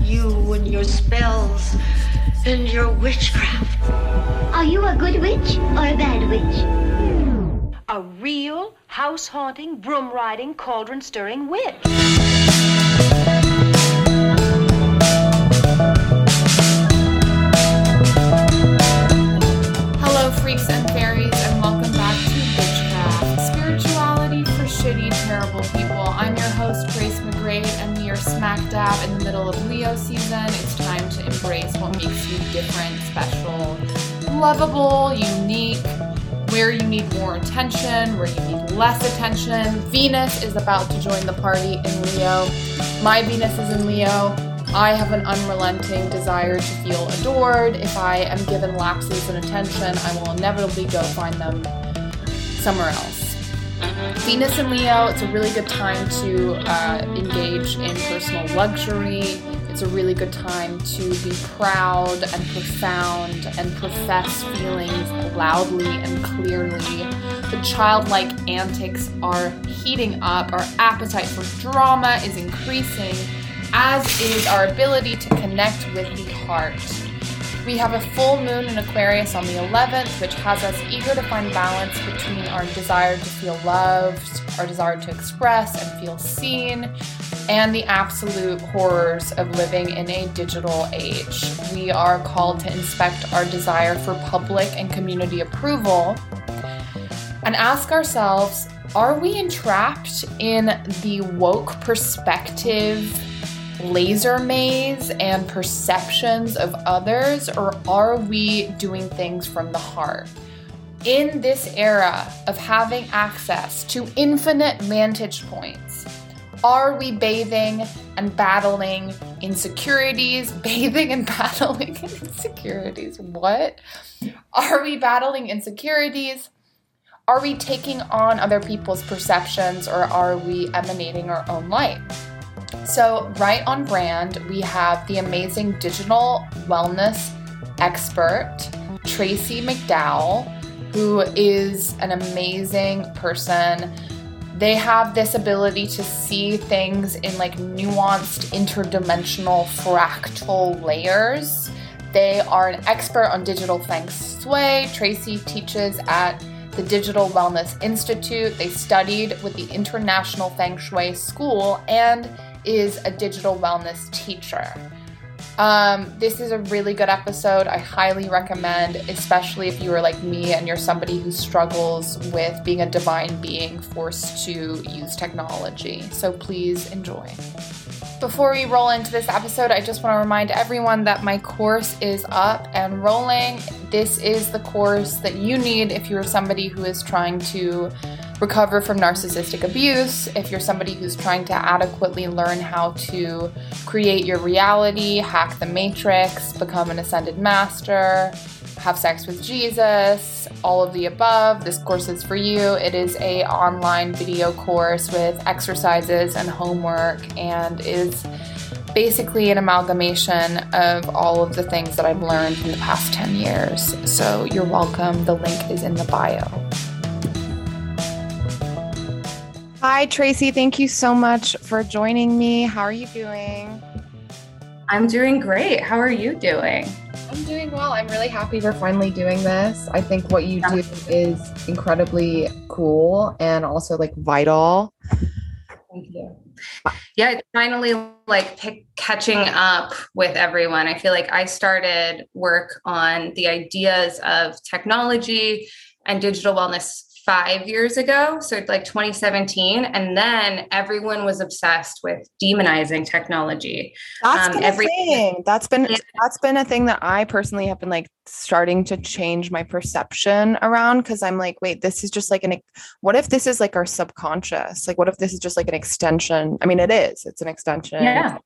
You and your spells and your witchcraft. Are you a good witch or a bad witch? A real house haunting, broom riding, cauldron stirring witch. Hello, freaks and fairies, People. I'm your host, Grace McGrade, and we are smack dab in the middle of Leo season. It's time to embrace what makes you different, special, lovable, unique, where you need more attention, where you need less attention. Venus is about to join the party in Leo. My Venus is in Leo. I have an unrelenting desire to feel adored. If I am given lapses in attention, I will inevitably go find them somewhere else. Venus and Leo, it's a really good time to uh, engage in personal luxury. It's a really good time to be proud and profound and profess feelings loudly and clearly. The childlike antics are heating up, our appetite for drama is increasing, as is our ability to connect with the heart. We have a full moon in Aquarius on the 11th, which has us eager to find balance between our desire to feel loved, our desire to express and feel seen, and the absolute horrors of living in a digital age. We are called to inspect our desire for public and community approval and ask ourselves are we entrapped in the woke perspective? Laser maze and perceptions of others, or are we doing things from the heart? In this era of having access to infinite vantage points, are we bathing and battling insecurities? Bathing and battling insecurities. What? Are we battling insecurities? Are we taking on other people's perceptions or are we emanating our own light? So, right on brand, we have the amazing digital wellness expert, Tracy McDowell, who is an amazing person. They have this ability to see things in like nuanced, interdimensional, fractal layers. They are an expert on digital feng shui. Tracy teaches at the Digital Wellness Institute. They studied with the International Feng Shui School and is a digital wellness teacher. Um, this is a really good episode. I highly recommend, especially if you are like me and you're somebody who struggles with being a divine being forced to use technology. So please enjoy. Before we roll into this episode, I just want to remind everyone that my course is up and rolling. This is the course that you need if you're somebody who is trying to recover from narcissistic abuse, if you're somebody who's trying to adequately learn how to create your reality, hack the matrix, become an ascended master, have sex with Jesus, all of the above, this course is for you. It is a online video course with exercises and homework and is basically an amalgamation of all of the things that I've learned in the past 10 years. So you're welcome. The link is in the bio. Hi, Tracy. Thank you so much for joining me. How are you doing? I'm doing great. How are you doing? I'm doing well. I'm really happy we're finally doing this. I think what you do is incredibly cool and also like vital. Thank you. Yeah, it's finally like pick, catching up with everyone. I feel like I started work on the ideas of technology and digital wellness five years ago, so like 2017, and then everyone was obsessed with demonizing technology. That's um, been every- thing. That's been that's been a thing that I personally have been like starting to change my perception around because I'm like, wait, this is just like an. What if this is like our subconscious? Like, what if this is just like an extension? I mean, it is. It's an extension. Yeah.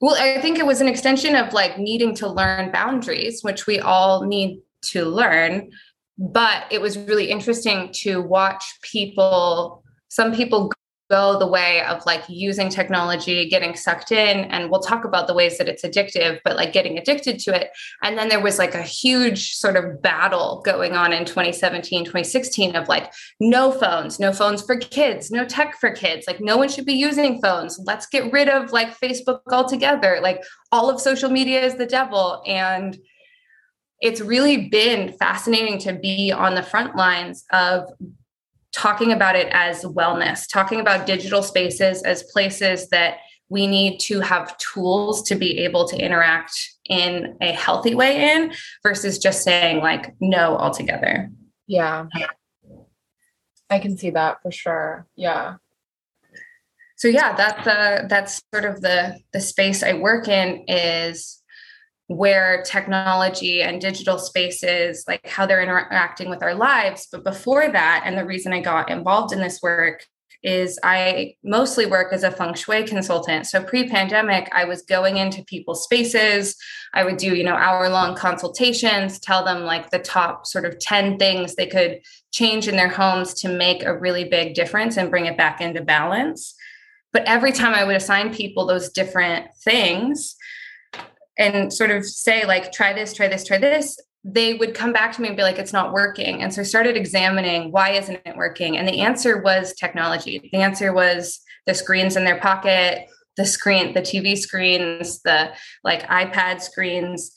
Well, I think it was an extension of like needing to learn boundaries, which we all need to learn but it was really interesting to watch people some people go the way of like using technology, getting sucked in, and we'll talk about the ways that it's addictive, but like getting addicted to it. And then there was like a huge sort of battle going on in 2017, 2016 of like no phones, no phones for kids, no tech for kids. Like no one should be using phones. Let's get rid of like Facebook altogether. Like all of social media is the devil. And it's really been fascinating to be on the front lines of talking about it as wellness, talking about digital spaces as places that we need to have tools to be able to interact in a healthy way in versus just saying like no altogether. Yeah. I can see that for sure. Yeah. So yeah, that's uh that's sort of the the space I work in is where technology and digital spaces like how they're interacting with our lives. But before that and the reason i got involved in this work is i mostly work as a feng shui consultant. So pre-pandemic i was going into people's spaces. I would do you know hour long consultations tell them like the top sort of 10 things they could change in their homes to make a really big difference and bring it back into balance. But every time i would assign people those different things and sort of say like try this try this try this they would come back to me and be like it's not working. And so i started examining why isn't it working? And the answer was technology. The answer was the screens in their pocket the screen the tv screens the like ipad screens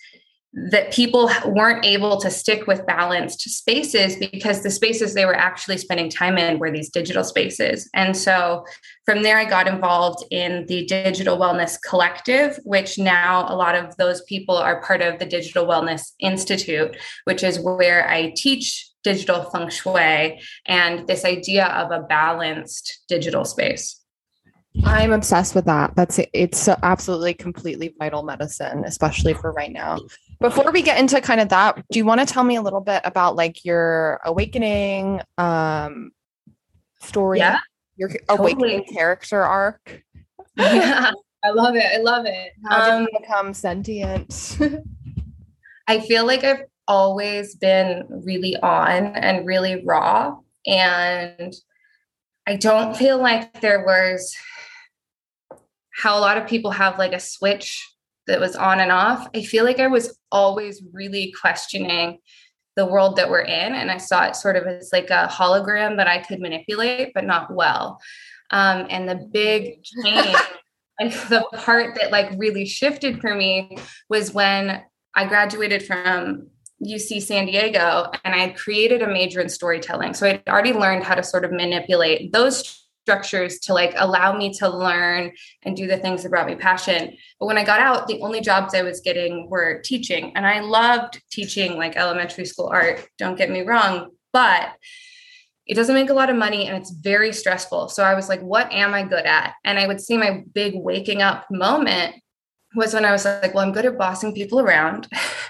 that people weren't able to stick with balanced spaces because the spaces they were actually spending time in were these digital spaces. And so from there, I got involved in the Digital Wellness Collective, which now a lot of those people are part of the Digital Wellness Institute, which is where I teach digital feng shui and this idea of a balanced digital space. I'm obsessed with that. That's it's absolutely completely vital medicine, especially for right now. Before we get into kind of that, do you want to tell me a little bit about like your awakening um story? Yeah. Your totally. awakening character arc? Yeah, I love it. I love it. How um, you become sentient? I feel like I've always been really on and really raw. And I don't feel like there was how a lot of people have like a switch that was on and off. I feel like I was always really questioning the world that we're in. And I saw it sort of as like a hologram that I could manipulate, but not well. Um, and the big change, and the part that like really shifted for me was when I graduated from UC San Diego and I had created a major in storytelling. So I'd already learned how to sort of manipulate those structures to like allow me to learn and do the things that brought me passion. But when I got out, the only jobs I was getting were teaching. And I loved teaching like elementary school art, don't get me wrong, but it doesn't make a lot of money and it's very stressful. So I was like, what am I good at? And I would see my big waking up moment was when I was like, well, I'm good at bossing people around.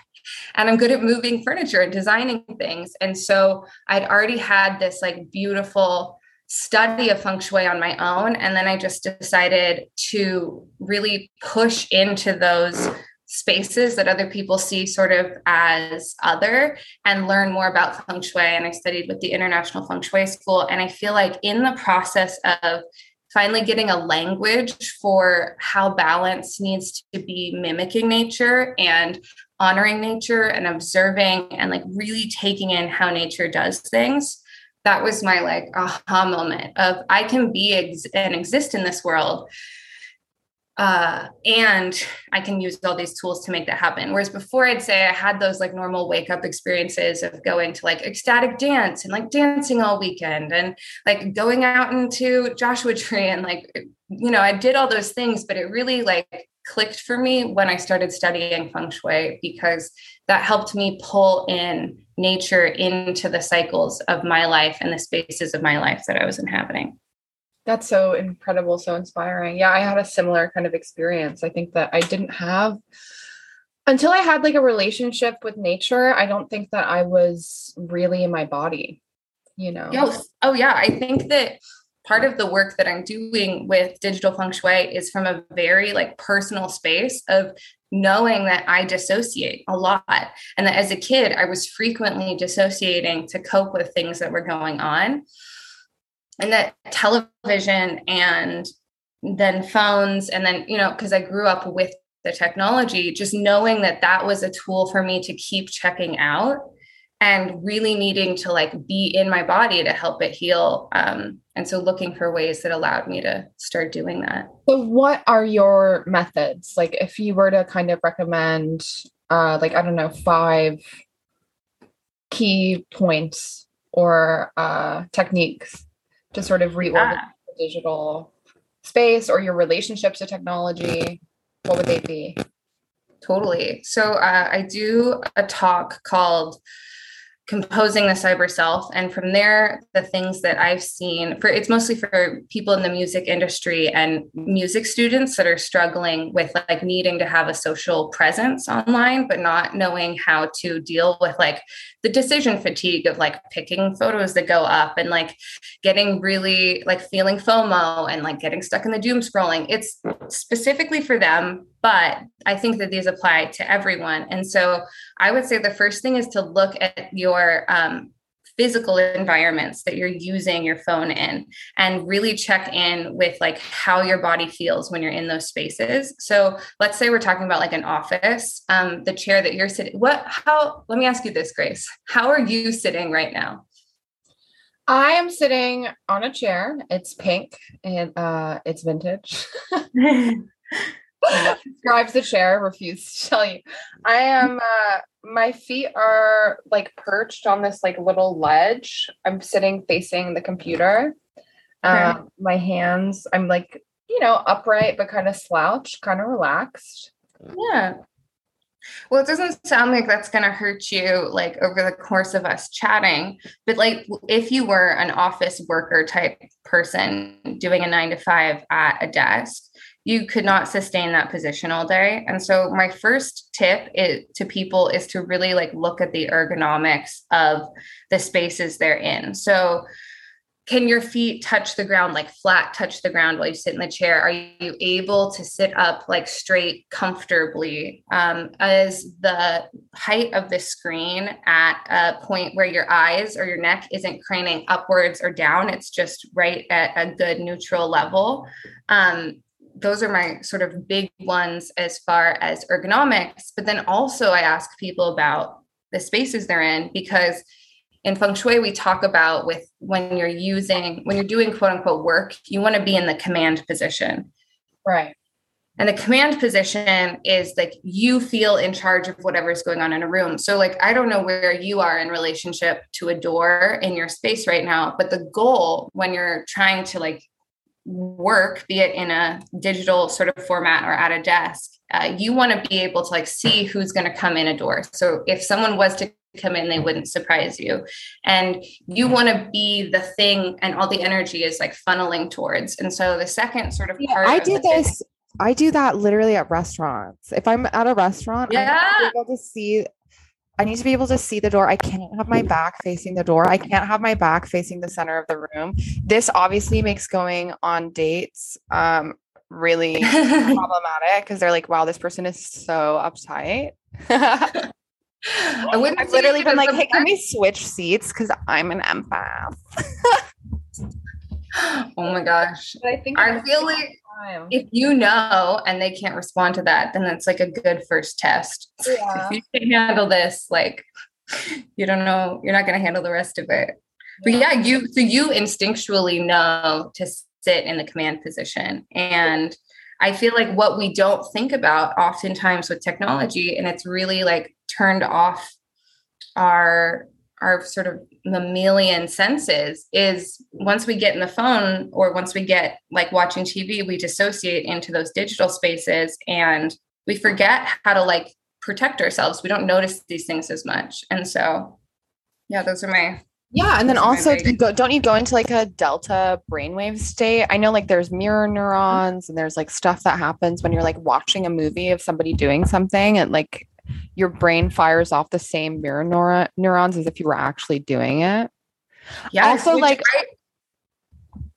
and I'm good at moving furniture and designing things. And so I'd already had this like beautiful study of feng shui on my own. And then I just decided to really push into those spaces that other people see sort of as other and learn more about feng shui. And I studied with the International Feng Shui School. And I feel like in the process of finally getting a language for how balance needs to be mimicking nature and honoring nature and observing and like really taking in how nature does things that was my like aha moment of I can be ex- and exist in this world. Uh, and I can use all these tools to make that happen. Whereas before, I'd say I had those like normal wake up experiences of going to like ecstatic dance and like dancing all weekend and like going out into Joshua Tree and like, you know, I did all those things, but it really like clicked for me when I started studying feng shui because that helped me pull in nature into the cycles of my life and the spaces of my life that I was inhabiting. That's so incredible, so inspiring. Yeah, I had a similar kind of experience. I think that I didn't have until I had like a relationship with nature, I don't think that I was really in my body, you know. Yeah. Oh yeah, I think that part of the work that I'm doing with digital feng shui is from a very like personal space of knowing that I dissociate a lot. And that as a kid, I was frequently dissociating to cope with things that were going on. and that television and then phones and then you know because i grew up with the technology just knowing that that was a tool for me to keep checking out and really needing to like be in my body to help it heal um, and so looking for ways that allowed me to start doing that. So what are your methods? Like if you were to kind of recommend uh, like i don't know five key points or uh, techniques to sort of reorganize yeah. the digital space or your relationships to technology what would they be? Totally. So uh, i do a talk called composing the cyber self. And from there the things that i've seen for it's mostly for people in the music industry and music students that are struggling with like needing to have a social presence online but not knowing how to deal with like the decision fatigue of like picking photos that go up and like getting really like feeling fomo and like getting stuck in the doom scrolling. It's specifically for them but I think that these apply to everyone. And so I would say the first thing is to look at your um, physical environments that you're using your phone in and really check in with like how your body feels when you're in those spaces. So let's say we're talking about like an office um, the chair that you're sitting what how let me ask you this grace. How are you sitting right now? I am sitting on a chair. It's pink and uh it's vintage describes the chair refuse to tell you. I am uh my feet are like perched on this like little ledge. I'm sitting facing the computer. Okay. um, my hands i'm like you know upright but kind of slouched kind of relaxed. Yeah. Well, it doesn't sound like that's going to hurt you like over the course of us chatting, but like if you were an office worker type person doing a nine to five at a desk, you could not sustain that position all day. And so my first tip to people is to really like look at the ergonomics of the spaces they're in. So can your feet touch the ground like flat touch the ground while you sit in the chair are you able to sit up like straight comfortably um, is the height of the screen at a point where your eyes or your neck isn't craning upwards or down it's just right at a good neutral level um, those are my sort of big ones as far as ergonomics. But then also, I ask people about the spaces they're in because in feng shui we talk about with when you're using when you're doing quote unquote work you want to be in the command position right and the command position is like you feel in charge of whatever's going on in a room so like i don't know where you are in relationship to a door in your space right now but the goal when you're trying to like work, be it in a digital sort of format or at a desk, uh, you want to be able to like see who's going to come in a door. So if someone was to come in, they wouldn't surprise you. And you want to be the thing, and all the energy is like funneling towards. And so the second sort of part, I do this. I do that literally at restaurants. If I'm at a restaurant, yeah. I'm able to see I need to be able to see the door. I can't have my back facing the door. I can't have my back facing the center of the room. This obviously makes going on dates um, really problematic because they're like, wow, this person is so uptight. I wouldn't I've literally been like, hey, can we switch seats? Because I'm an empath. oh my gosh. But I think I feel like time. If you know and they can't respond to that, then that's like a good first test. Yeah. if you can handle this, like you don't know, you're not going to handle the rest of it. But yeah, you so you instinctually know to sit in the command position. And I feel like what we don't think about oftentimes with technology, and it's really like turned off our our sort of mammalian senses is once we get in the phone or once we get like watching TV, we dissociate into those digital spaces and we forget how to like protect ourselves. We don't notice these things as much. And so, yeah, those are my. Yeah. And then also, go, don't you go into like a delta brainwave state? I know like there's mirror neurons and there's like stuff that happens when you're like watching a movie of somebody doing something and like your brain fires off the same mirror neurons as if you were actually doing it. Yeah. Also, like, I,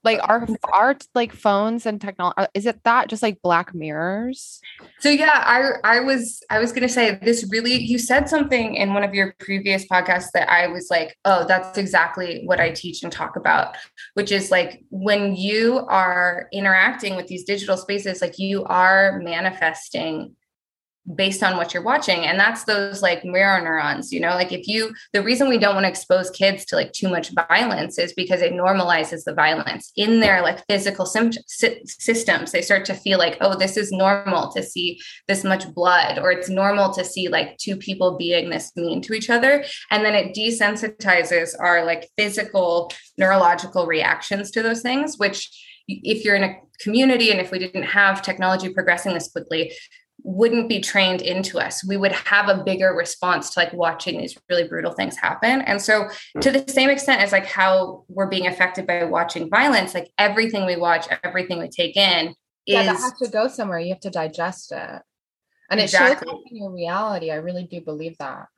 like our our like phones and technology uh, is it that just like black mirrors so yeah i i was i was gonna say this really you said something in one of your previous podcasts that i was like oh that's exactly what i teach and talk about which is like when you are interacting with these digital spaces like you are manifesting based on what you're watching. And that's those like mirror neurons you know like if you the reason we don't want to expose kids to like too much violence is because it normalizes the violence in their like physical sim- systems. They start to feel like oh this is normal to see this much blood or it's normal to see like two people being this mean to each other. And then it desensitizes our like physical neurological reactions to those things which if you're in a community and if we didn't have technology progressing this quickly wouldn't be trained into us. We would have a bigger response to like watching these really brutal things happen. And so to the same extent as like how we're being affected by watching violence like everything we watch everything we take in yeah is, that has to go somewhere. You have to digest it. And exactly. it shows up in your reality. I really do believe that.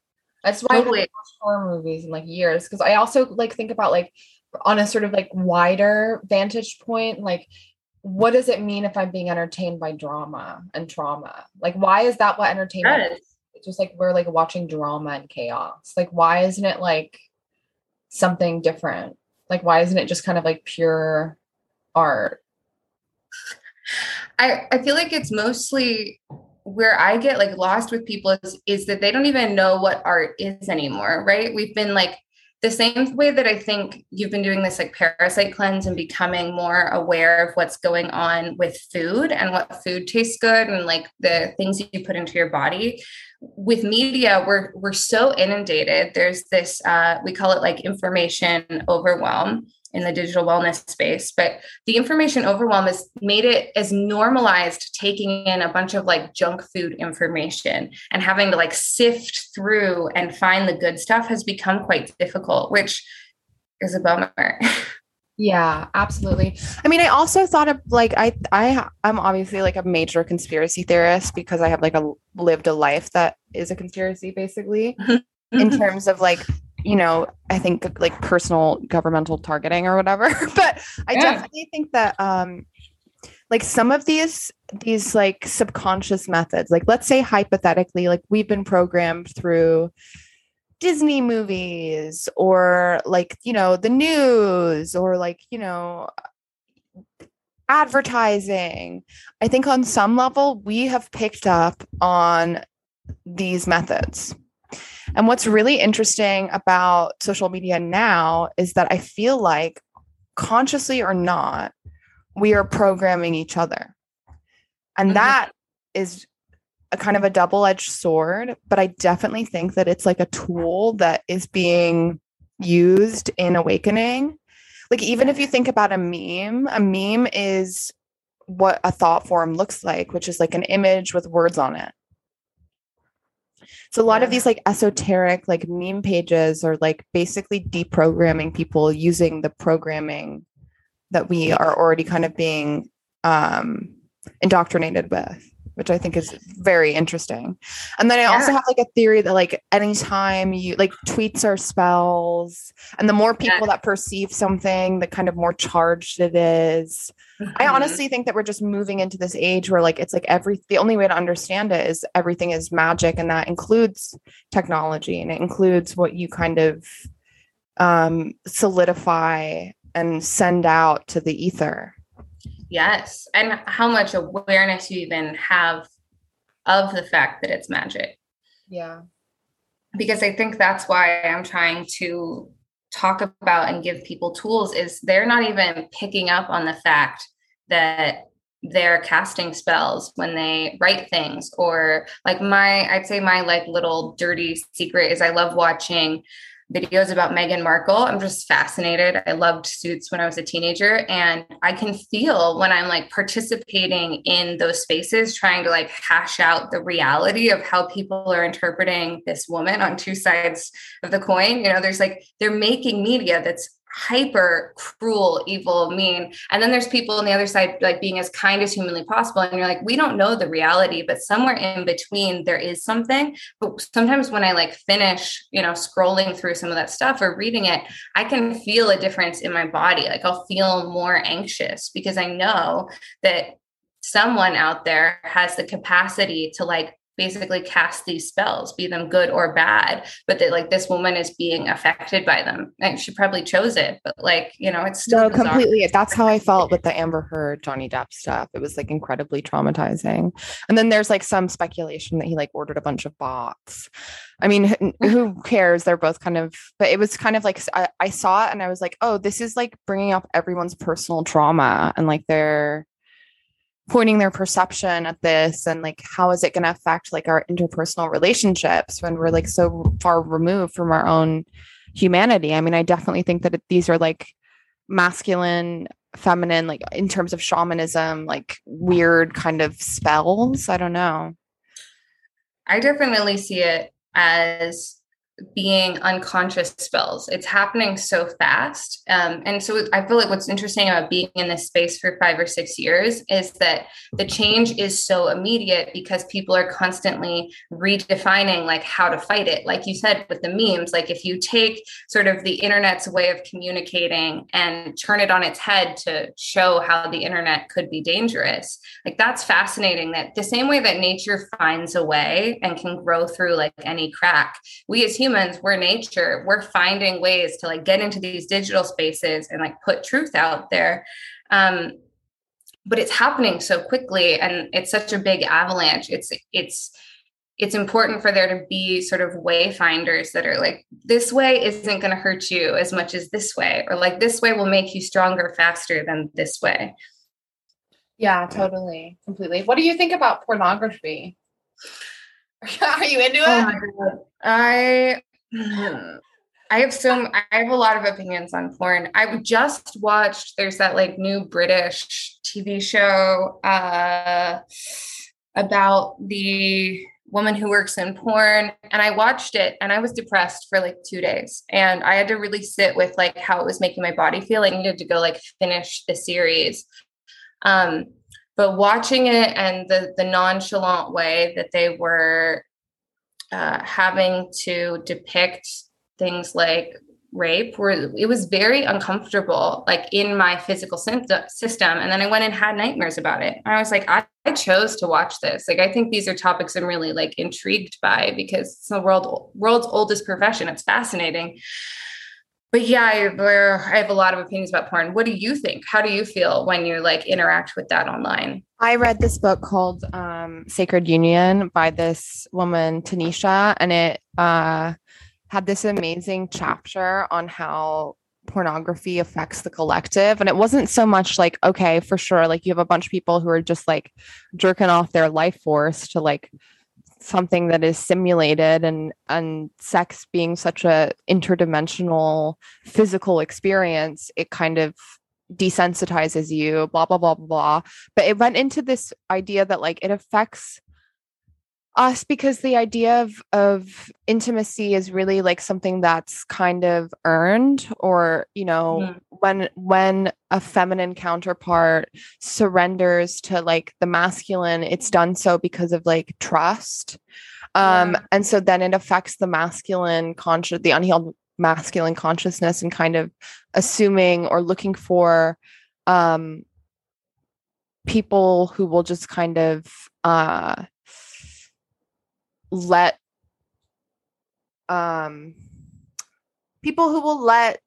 That's why totally. i watch horror movies in like years because i also like think about like on a sort of like wider vantage point like what does it mean if I'm being entertained by drama and trauma? Like, why is that what entertainment yes. is? It's just like we're like watching drama and chaos. Like, why isn't it like something different? Like, why isn't it just kind of like pure art? I, I feel like it's mostly where I get like lost with people is, is that they don't even know what art is anymore, right? We've been like the same way that I think you've been doing this like parasite cleanse and becoming more aware of what's going on with food and what food tastes good and like the things you put into your body. With media, we're we're so inundated. There's this uh, we call it like information overwhelm in the digital wellness space but the information overwhelm has made it as normalized taking in a bunch of like junk food information and having to like sift through and find the good stuff has become quite difficult which is a bummer yeah absolutely i mean i also thought of like i i i'm obviously like a major conspiracy theorist because i have like a lived a life that is a conspiracy basically in terms of like you know, I think like personal governmental targeting or whatever. but I yeah. definitely think that um like some of these these like subconscious methods, like let's say hypothetically, like we've been programmed through Disney movies or like, you know, the news or like, you know, advertising. I think on some level we have picked up on these methods and what's really interesting about social media now is that I feel like, consciously or not, we are programming each other. And mm-hmm. that is a kind of a double edged sword, but I definitely think that it's like a tool that is being used in awakening. Like, even if you think about a meme, a meme is what a thought form looks like, which is like an image with words on it. So a lot yeah. of these like esoteric like meme pages are like basically deprogramming people using the programming that we are already kind of being um indoctrinated with which I think is very interesting. And then I yeah. also have like a theory that like anytime you like tweets are spells, and the more people yeah. that perceive something, the kind of more charged it is. Mm-hmm. I honestly think that we're just moving into this age where like it's like every the only way to understand it is everything is magic, and that includes technology and it includes what you kind of um solidify and send out to the ether. Yes. And how much awareness you even have of the fact that it's magic. Yeah. Because I think that's why I'm trying to talk about and give people tools is they're not even picking up on the fact that they're casting spells when they write things or like my i'd say my like little dirty secret is i love watching videos about Meghan Markle. I'm just fascinated. I loved suits when I was a teenager. And I can feel when I'm like participating in those spaces, trying to like hash out the reality of how people are interpreting this woman on two sides of the coin. You know, there's like, they're making media that's hyper cruel, evil, mean. And then there's people on the other side, like being as kind as humanly possible. And you're like, we don't know the reality, but somewhere in between there is something. But sometimes when I like finish, you know, scrolling through some of that stuff or reading it, I can feel a difference in my body. Like I'll feel more anxious because I know that someone out there has the capacity to like basically cast these spells, be them good or bad, but that like this woman is being affected by them. And she probably chose it, but like, you know, it's still no, completely. That's how I felt with the Amber Heard, Johnny Depp stuff. It was like incredibly traumatizing. And then there's like some speculation that he like ordered a bunch of bots. I mean, who mm-hmm. cares? They're both kind of, but it was kind of like I, I saw it and I was like, oh, this is like bringing up everyone's personal trauma and like their pointing their perception at this and like how is it going to affect like our interpersonal relationships when we're like so far removed from our own humanity? I mean i definitely think that these are like masculine feminine like in terms of shamanism like weird kind of spells. I don't know. I definitely see it as being unconscious spells. It's happening so fast. Um, and so I feel like what's interesting about being in this space for five or six years is that the change is so immediate because people are constantly redefining like how to fight it. Like you said with the memes, like if you take sort of the internet's way of communicating and turn it on its head to show how the internet could be dangerous, like that's fascinating that the same way that nature finds a way and can grow through like any crack, we as humans humans we're nature. We're finding ways to like get into these digital spaces and like put truth out there. Um but it's happening so quickly and it's such a big avalanche. It's it's it's important for there to be sort of wayfinders that are like this way isn't going to hurt you as much as this way or like this way will make you stronger faster than this way. Yeah totally. Completely. What do you think about pornography are you into oh it oh I I have some I have a lot of opinions on porn. I just watched there's that like new British TV show uh about the woman who works in porn and I watched it and I was depressed for like 2 days and I had to really sit with like how it was making my body feel. I needed to go like finish the series. Um but watching it and the the nonchalant way that they were uh, having to depict things like rape where it was very uncomfortable like in my physical system and then i went and had nightmares about it. I was like I, I chose to watch this. Like i think these are topics i'm really like intrigued by because it's the world world's oldest profession. It's fascinating but yeah I, I have a lot of opinions about porn. What do you think? How do you feel when you like interact with that online? I read this book called um, Sacred Union by this woman, Tanisha, and it uh, had this amazing chapter on how pornography affects the collective. And it wasn't so much like, okay, for sure, like you have a bunch of people who are just like jerking off their life force to like something that is simulated and and sex being such a interdimensional physical experience it kind of desensitizes you, blah, blah, blah, blah, blah. But it went into this idea that like it affects us because the idea of of intimacy is really like something that's kind of earned or you know mm. when when a feminine counterpart surrenders to like the masculine it's done so because of like trust um yeah. and so then it affects the masculine conscious the unhealed masculine consciousness and kind of assuming or looking for um, people who will just kind of uh, let um, people who will let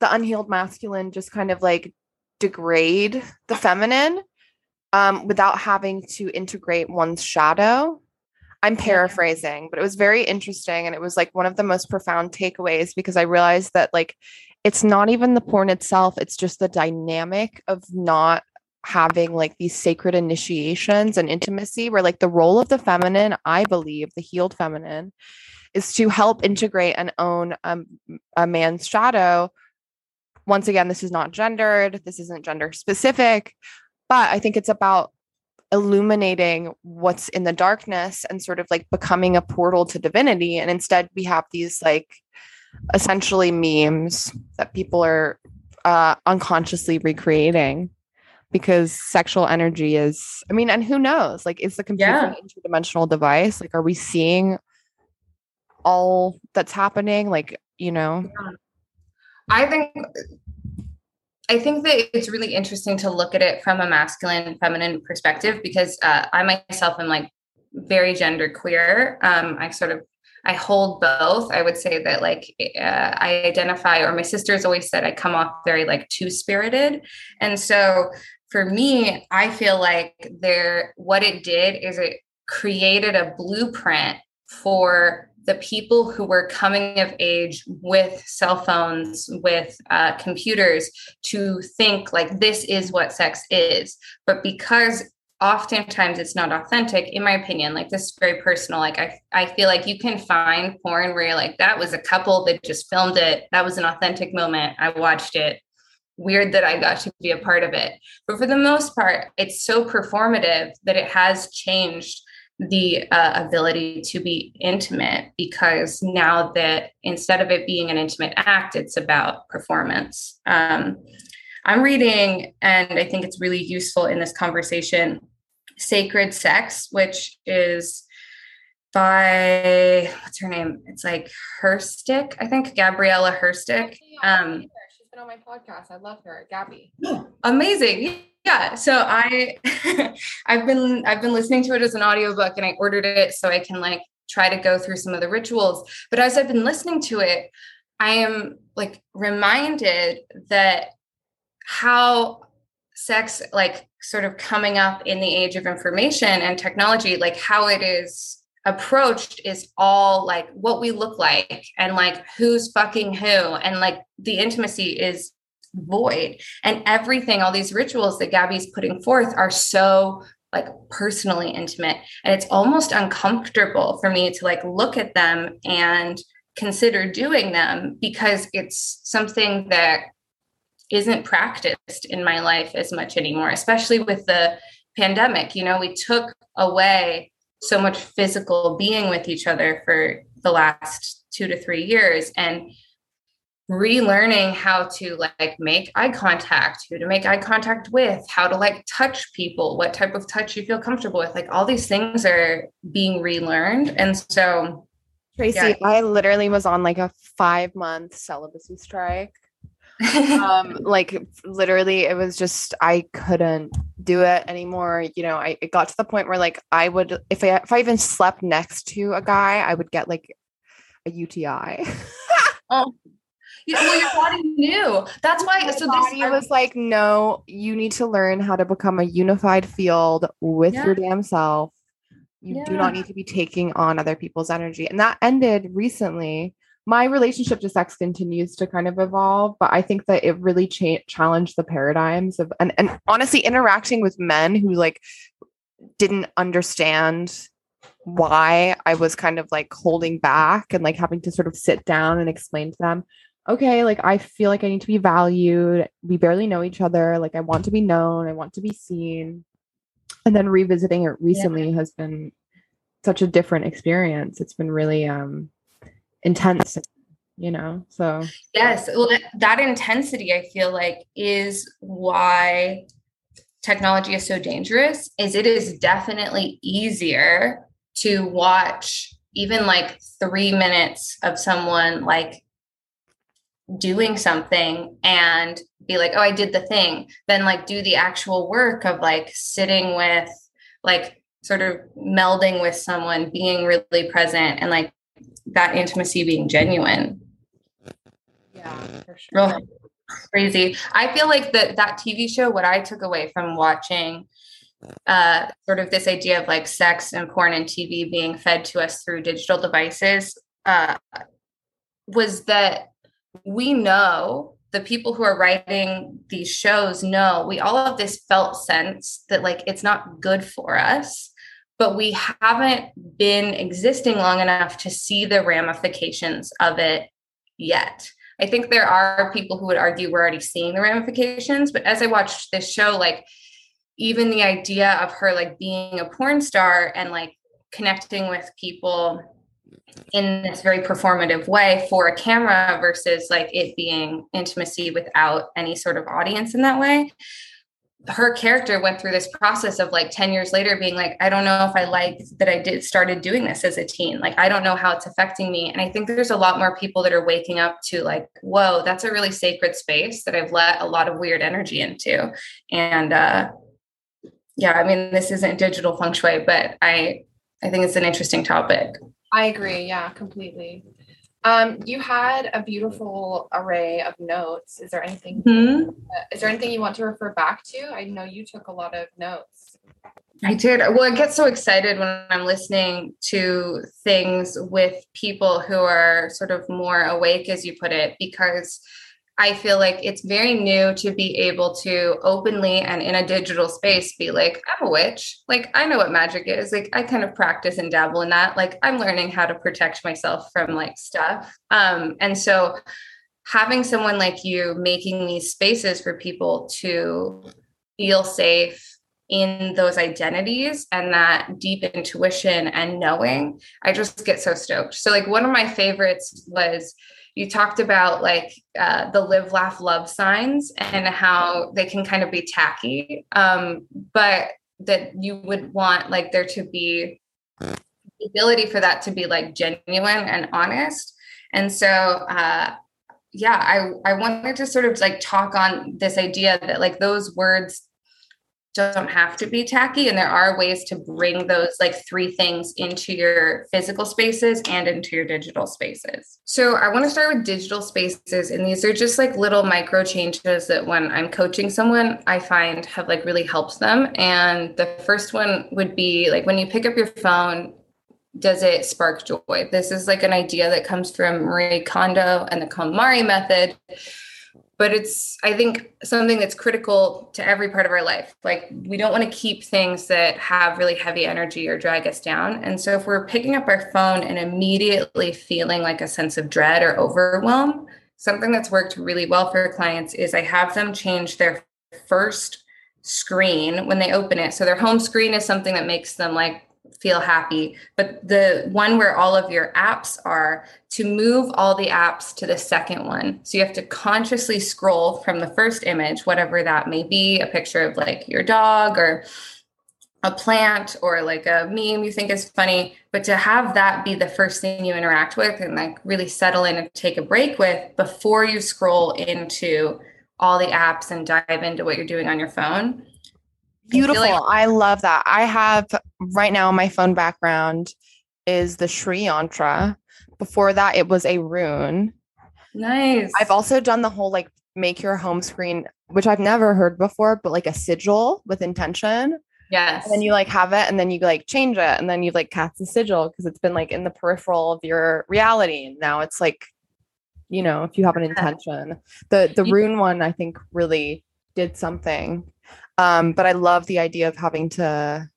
the unhealed masculine just kind of like degrade the feminine um, without having to integrate one's shadow I'm paraphrasing, but it was very interesting. And it was like one of the most profound takeaways because I realized that, like, it's not even the porn itself, it's just the dynamic of not having like these sacred initiations and intimacy, where like the role of the feminine, I believe, the healed feminine, is to help integrate and own um, a man's shadow. Once again, this is not gendered, this isn't gender specific, but I think it's about illuminating what's in the darkness and sort of like becoming a portal to divinity and instead we have these like essentially memes that people are uh, unconsciously recreating because sexual energy is i mean and who knows like is the computer Yeah. an interdimensional device like are we seeing all that's happening like you know I think I think that it's really interesting to look at it from a masculine feminine perspective because uh, I myself am like very gender queer. Um, I sort of I hold both. I would say that like uh, I identify, or my sisters always said I come off very like two spirited, and so for me, I feel like there what it did is it created a blueprint for the people who were coming of age with cell phones, with uh, computers, to think like this is what sex is. But because oftentimes it's not authentic, in my opinion, like this is very personal. Like I, I feel like you can find porn where you're like, that was a couple that just filmed it. That was an authentic moment. I watched it. Weird that I got to be a part of it. But for the most part, it's so performative that it has changed the uh, ability to be intimate because now that instead of it being an intimate act, it's about performance. Um, I'm reading, and I think it's really useful in this conversation Sacred Sex, which is by what's her name? It's like Herstik, I think Gabriela Herstik. Um, been on my podcast. I love her gabby. Amazing. Yeah. So i i've been i've been listening to it as an audiobook and i ordered it so i can like try to go through some of the rituals. But as i've been listening to it i am like reminded that how sex like sort of coming up in the age of information and technology like how it is approached is all like what we look like and like who's fucking who. And like the intimacy is void. And everything all these rituals that gabby's putting forth are so like personally intimate. And it's almost uncomfortable for me to like look at them and consider doing them because it's something that isn't practiced in my life as much anymore especially with the pandemic. You know we took away so much physical being with each other for the last 2 to 3 years and relearning how to like make eye contact who to make eye contact with how to like touch people what type of touch you feel comfortable with like all these things are being relearned and so tracy Yeah. i literally was on like a five month celibacy strike um like literally it was just i couldn't do it anymore you know i it got to the point where like i would if i if i even slept next to a guy i would get like a uti oh. You know, well your body knew. That's why my so body this was like no you need to learn how to become a unified field with Yeah. your damn self. You do not need to be taking on other people's energy. And that ended recently my relationship to sex continues to kind of evolve but i think that it really cha- challenged the paradigms of and, and honestly interacting with men who like didn't understand why i was kind of like holding back and like having to sort of sit down and explain to them okay like i feel like i need to be valued. We barely know each other. Like i want to be known. I want to be seen. And then revisiting it recently has been such a different experience. It's been really um intense you know so Yes. Well, that, intensity, I feel like, is why technology is so dangerous. Is it is definitely easier to watch even like three minutes of someone like doing something and be like, oh, I did the thing, then like do the actual work of like sitting with, like, sort of melding with someone, being really present, and like that intimacy being genuine. yeah for sure Real crazy. I feel like that that TV show, what I took away from watching uh sort of this idea of like sex and porn and TV being fed to us through digital devices uh was that we know the people who are writing these shows know we all have this felt sense that like it's not good for us but we haven't been existing long enough to see the ramifications of it yet. I think there are people who would argue we're already seeing the ramifications, but as I watched this show, like even the idea of her like being a porn star and like connecting with people in this very performative way for a camera versus like it being intimacy without any sort of audience in that way her character went through this process of like 10 years later being like i don't know if i like that i did started doing this as a teen. Like i don't know how it's affecting me. And i think there's a lot more people that are waking up to like whoa that's a really sacred space that i've let a lot of weird energy into. And uh yeah i mean this isn't digital feng shui but i i think it's an interesting topic. I agree. Yeah completely um, you had a beautiful array of notes. Is there anything? Mm-hmm. Is there anything you want to refer back to? I know you took a lot of notes. I did. Well, I get so excited when I'm listening to things with people who are sort of more awake, as you put it, because I feel like it's very new to be able to openly and in a digital space be like, I'm a witch. Like, I know what magic is. Like, I kind of practice and dabble in that. Like, I'm learning how to protect myself from like stuff. Um, and so having someone like you making these spaces for people to feel safe in those identities and that deep intuition and knowing, I just get so stoked. So, like, one of my favorites was you talked about like uh, the live laugh love signs and how they can kind of be tacky um, but that you would want like there to be the ability for that to be like genuine and honest. And so uh, yeah i i wanted to sort of like talk on this idea that like those words don't have to be tacky. And there are ways to bring those like three things into your physical spaces and into your digital spaces. So i want to start with digital spaces. And these are just like little micro changes that when i'm coaching someone i find have like really helped them. And the first one would be like when you pick up your phone does it spark joy? This is like an idea that comes from marie kondo and the KonMari method but it's i think something that's critical to every part of our life. Like we don't want to keep things that have really heavy energy or drag us down. And so if we're picking up our phone and immediately feeling like a sense of dread or overwhelm something that's worked really well for clients is i have them change their first screen when they open it. So their home screen is something that makes them like feel happy. But the one where all of your apps are, to move all the apps to the second one. So you have to consciously scroll from the first image, whatever that may be a picture of like your dog or a plant or like a meme you think is funny, but to have that be the first thing you interact with and like really settle in and take a break with before you scroll into all the apps and dive into what you're doing on your phone Beautiful. I, like- I love that. I have right now my phone background is the Sri yantra. Before that, it was a rune. Nice. I've also done the whole like make your home screen, which I've never heard before, but like a sigil with intention. Yes. And then you like have it and then you like change it and then you like cast a sigil because it's been like in the peripheral of your reality. And now it's like, you know, if you have an intention. The the rune one I think really did something. Um, but I love the idea of having to,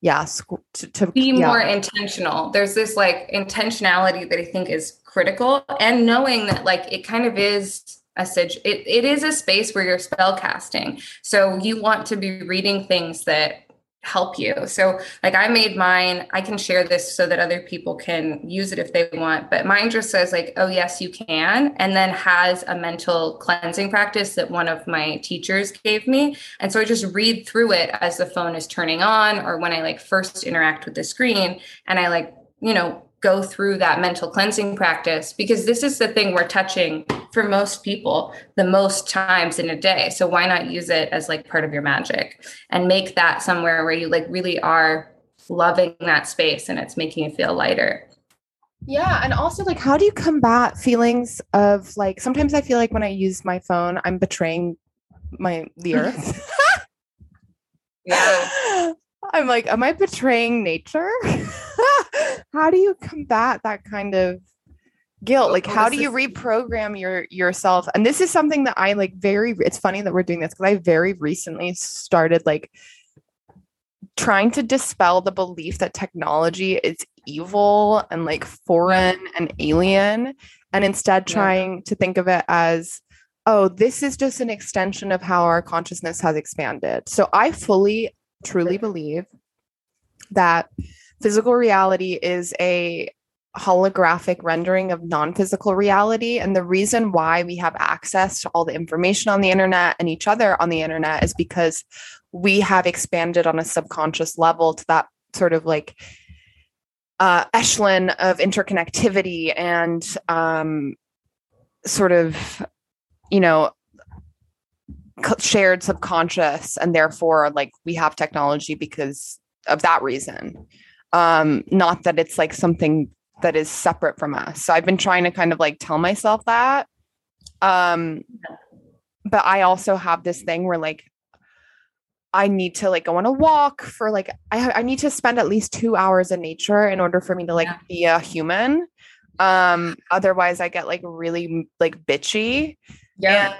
yeah, to, to be yeah. more intentional. There's this like intentionality that I think is critical, and knowing that like it kind of is a sig- it, it is a space where you're spell casting. So you want to be reading things that help you. So, like, I made mine, I can share this so that other people can use it if they want, but mine just says, like, oh, yes, you can, and then has a mental cleansing practice that one of my teachers gave me. And so I just read through it as the phone is turning on or when I like first interact with the screen and I like, you know, go through that mental cleansing practice because this is the thing we're touching for most people the most times in a day. So why not use it as like part of your magic and make that somewhere where you like really are loving that space and it's making you feel lighter? Yeah and also like how do you combat feelings of like sometimes i feel like when i use my phone i'm betraying my the earth. Yeah i'm like am i betraying nature? How do you combat that kind of guilt? Like oh, how do you reprogram your yourself? And this is something that i like very it's funny that we're doing this because i very recently started like trying to dispel the belief that technology is evil and like foreign and alien and instead trying yeah. to think of it as oh this is just an extension of how our consciousness has expanded. So i fully truly believe that physical reality is a holographic rendering of non-physical reality. And the reason why we have access to all the information on the internet and each other on the internet is because we have expanded on a subconscious level to that sort of like uh, echelon of interconnectivity and um, sort of you know shared subconscious and therefore like we have technology because of that reason. Um not that it's like something that is separate from us. So i've been trying to kind of like tell myself that. Um but i also have this thing where like i need to like go on a walk for like i i need to spend at least 2 hours in nature in order for me to like yeah. be a human. Um otherwise i get like really like bitchy. Yeah.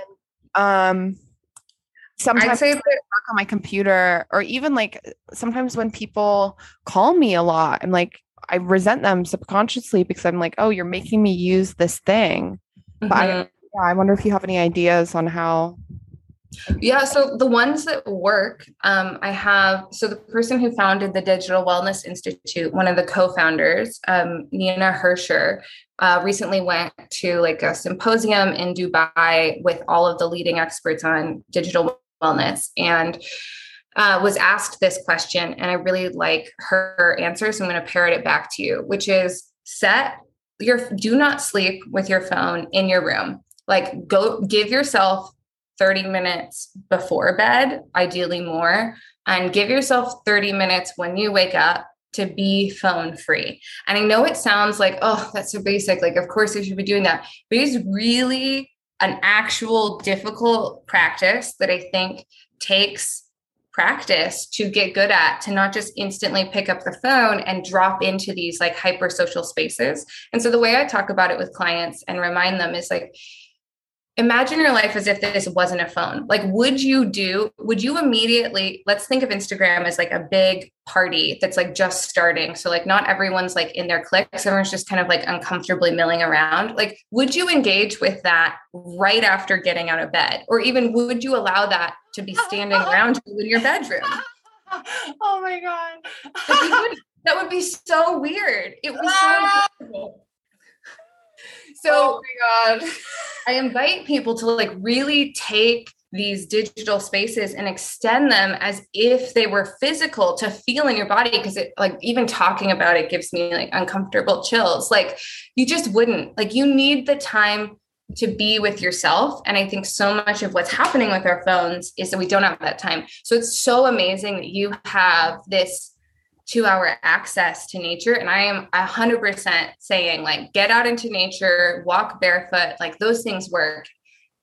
And, um sometimes I work on my computer or even like sometimes when people call me a lot i'm like i resent them subconsciously because i'm like oh you're making me use this thing mm-hmm. but I, yeah, I wonder if you have any ideas on how yeah so the ones that work um, i have so the person who founded the digital wellness institute one of the co-founders um, nina hersher uh, recently went to like a symposium in dubai with all of the leading experts on digital wellness and uh, was asked this question and i really like her answer so i'm going to parrot it back to you which is set your do not sleep with your phone in your room like go give yourself 30 minutes before bed ideally more and give yourself 30 minutes when you wake up to be phone free. And I know it sounds like, oh, that's so basic. Like, of course, I should be doing that. But it's really an actual difficult practice that I think takes practice to get good at to not just instantly pick up the phone and drop into these like hyper social spaces. And so the way I talk about it with clients and remind them is like imagine your life as if this wasn't a phone. Like, would you do, would you immediately, let's think of Instagram as like a big party that's like just starting. So, like, not everyone's like in their clicks, everyone's just kind of like uncomfortably milling around. Like, would you engage with that right after getting out of bed? Or even would you allow that to be standing around you in your bedroom? Oh my God. that would be so weird. It was so ah! So, oh my God. I invite people to like really take these digital spaces and extend them as if they were physical to feel in your body because it like even talking about it gives me like uncomfortable chills. Like you just wouldn't like you need the time to be with yourself. And i think so much of what's happening with our phones is that we don't have that time. So it's so amazing that you have this two hour access to nature. And I am 100% saying, like, get out into nature, walk barefoot, like, those things work.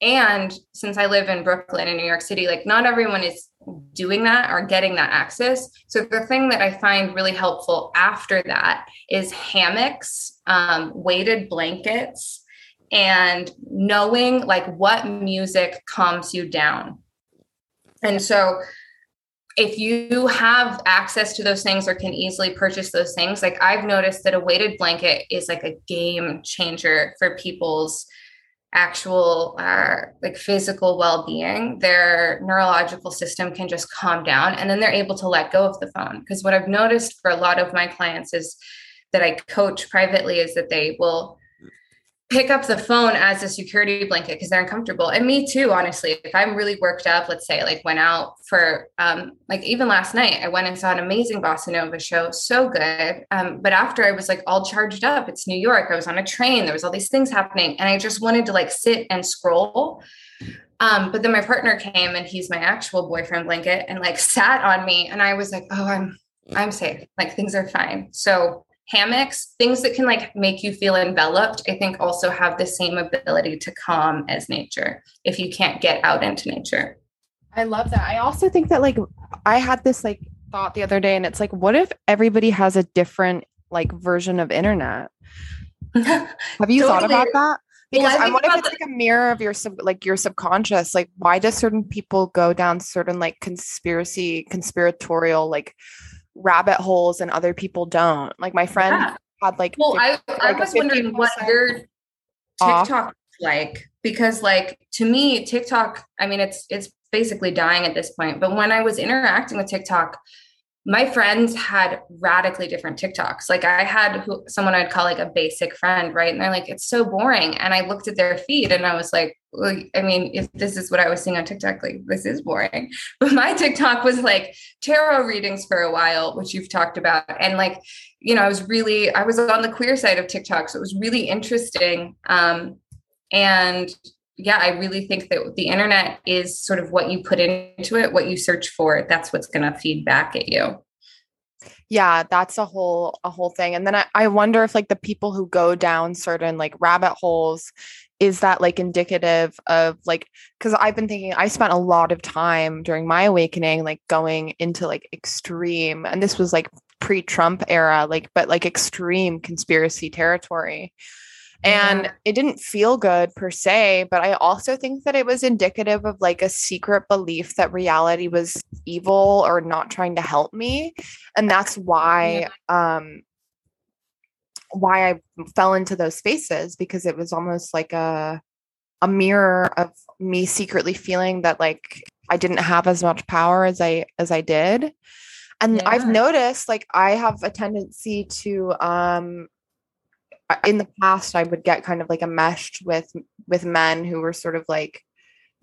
And since I live in Brooklyn in New York City, like, not everyone is doing that or getting that access. So the thing that I find really helpful after that is hammocks, um, weighted blankets, and knowing like what music calms you down. And so if you have access to those things or can easily purchase those things, like I've noticed that a weighted blanket is like a game changer for people's actual uh, like physical well-being. Their neurological system can just calm down and then they're able to let go of the phone. Because what i've noticed for a lot of my clients is that i coach privately is that they will pick up the phone as a security blanket because they're uncomfortable. And me too, honestly. If I'm really worked up, let's say like went out for um like even last night, I went and saw an amazing bossa nova show, so good. Um, but after I was like all charged up, it's New York. I was on a train, there was all these things happening, and I just wanted to like sit and scroll. Um, but then my partner came and he's my actual boyfriend blanket and like sat on me, and I was like, oh, I'm I'm safe. Like things are fine. So hammocks, things that can like make you feel enveloped, I think also have the same ability to calm as nature if you can't get out into nature. I love that. I also think that like I had this like thought the other day and it's like what if everybody has a different like version of internet? have you totally. thought about that? Because well, I, wonder if it's like a mirror of your sub like your subconscious. Like why do certain people go down certain like conspiracy conspiratorial like rabbit holes and other people don't. Like my friend yeah. had like Well, 50, I, I like was wondering what your TikTok off. like because like to me TikTok, I mean it's it's basically dying at this point, but when I was interacting with TikTok my friends had radically different TikToks. Like I had who, someone I'd call like a basic friend, right? And they're like, it's so boring. And I looked at their feed and I was like, well, I mean, if this is what I was seeing on TikTok, like this is boring. But my TikTok was like tarot readings for a while, which you've talked about. And like, you know, I was really, I was on the queer side of TikTok. So it was really interesting. Um, and yeah, I really think that the internet is sort of what you put into it, what you search for. That's what's going to feed back at you. Yeah, that's a whole a whole thing. And then I, I wonder if like the people who go down certain like rabbit holes, is that like indicative of like because I've been thinking I spent a lot of time during my awakening like going into like extreme and this was like pre-Trump era, like but like extreme conspiracy territory and yeah. it didn't feel good per se but i also think that it was indicative of like a secret belief that reality was evil or not trying to help me and that's why yeah. um why i fell into those spaces because it was almost like a a mirror of me secretly feeling that like i didn't have as much power as i as i did and yeah. i've noticed like i have a tendency to um in the past I would get kind of like enmeshed with with men who were sort of like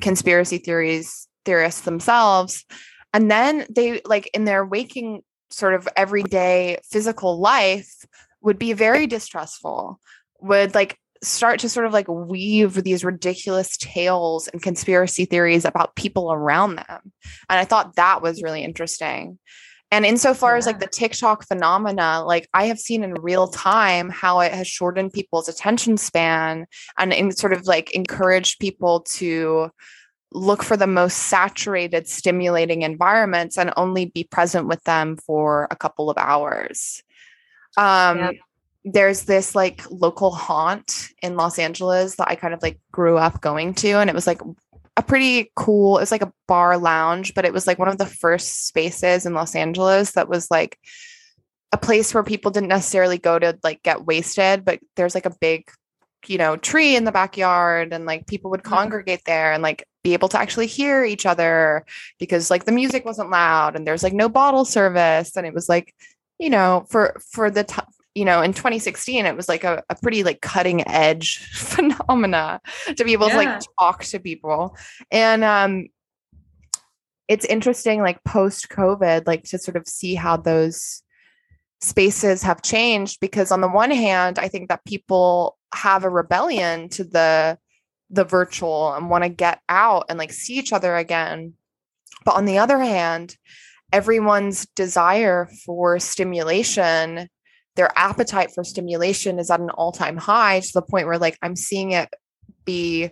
conspiracy theories theorists themselves. And then they like in their waking sort of everyday physical life would be very distrustful would like start to sort of like weave these ridiculous tales and conspiracy theories about people around them. And i thought that was really interesting and insofar yeah. as like the TikTok phenomena, like I have seen in real time how it has shortened people's attention span and in sort of like encouraged people to look for the most saturated, stimulating environments and only be present with them for a couple of hours. Um. There's this like local haunt in Los Angeles that I kind of like grew up going to, and it was like a pretty cool it was like a bar lounge but it was like one of the first spaces in los angeles that was like a place where people didn't necessarily go to like get wasted but there's like a big you know tree in the backyard and like people would mm-hmm. congregate there and like be able to actually hear each other because like the music wasn't loud and there's like no bottle service and it was like you know for for the t- you know, in 2016, it was like a, a pretty like cutting edge phenomena to be able yeah. to like talk to people. And um it's interesting, like post COVID, like to sort of see how those spaces have changed because on the one hand, I think that people have a rebellion to the the virtual and want to get out and like see each other again. But on the other hand, everyone's desire for stimulation their appetite for stimulation is at an all-time high to the point where like i'm seeing it be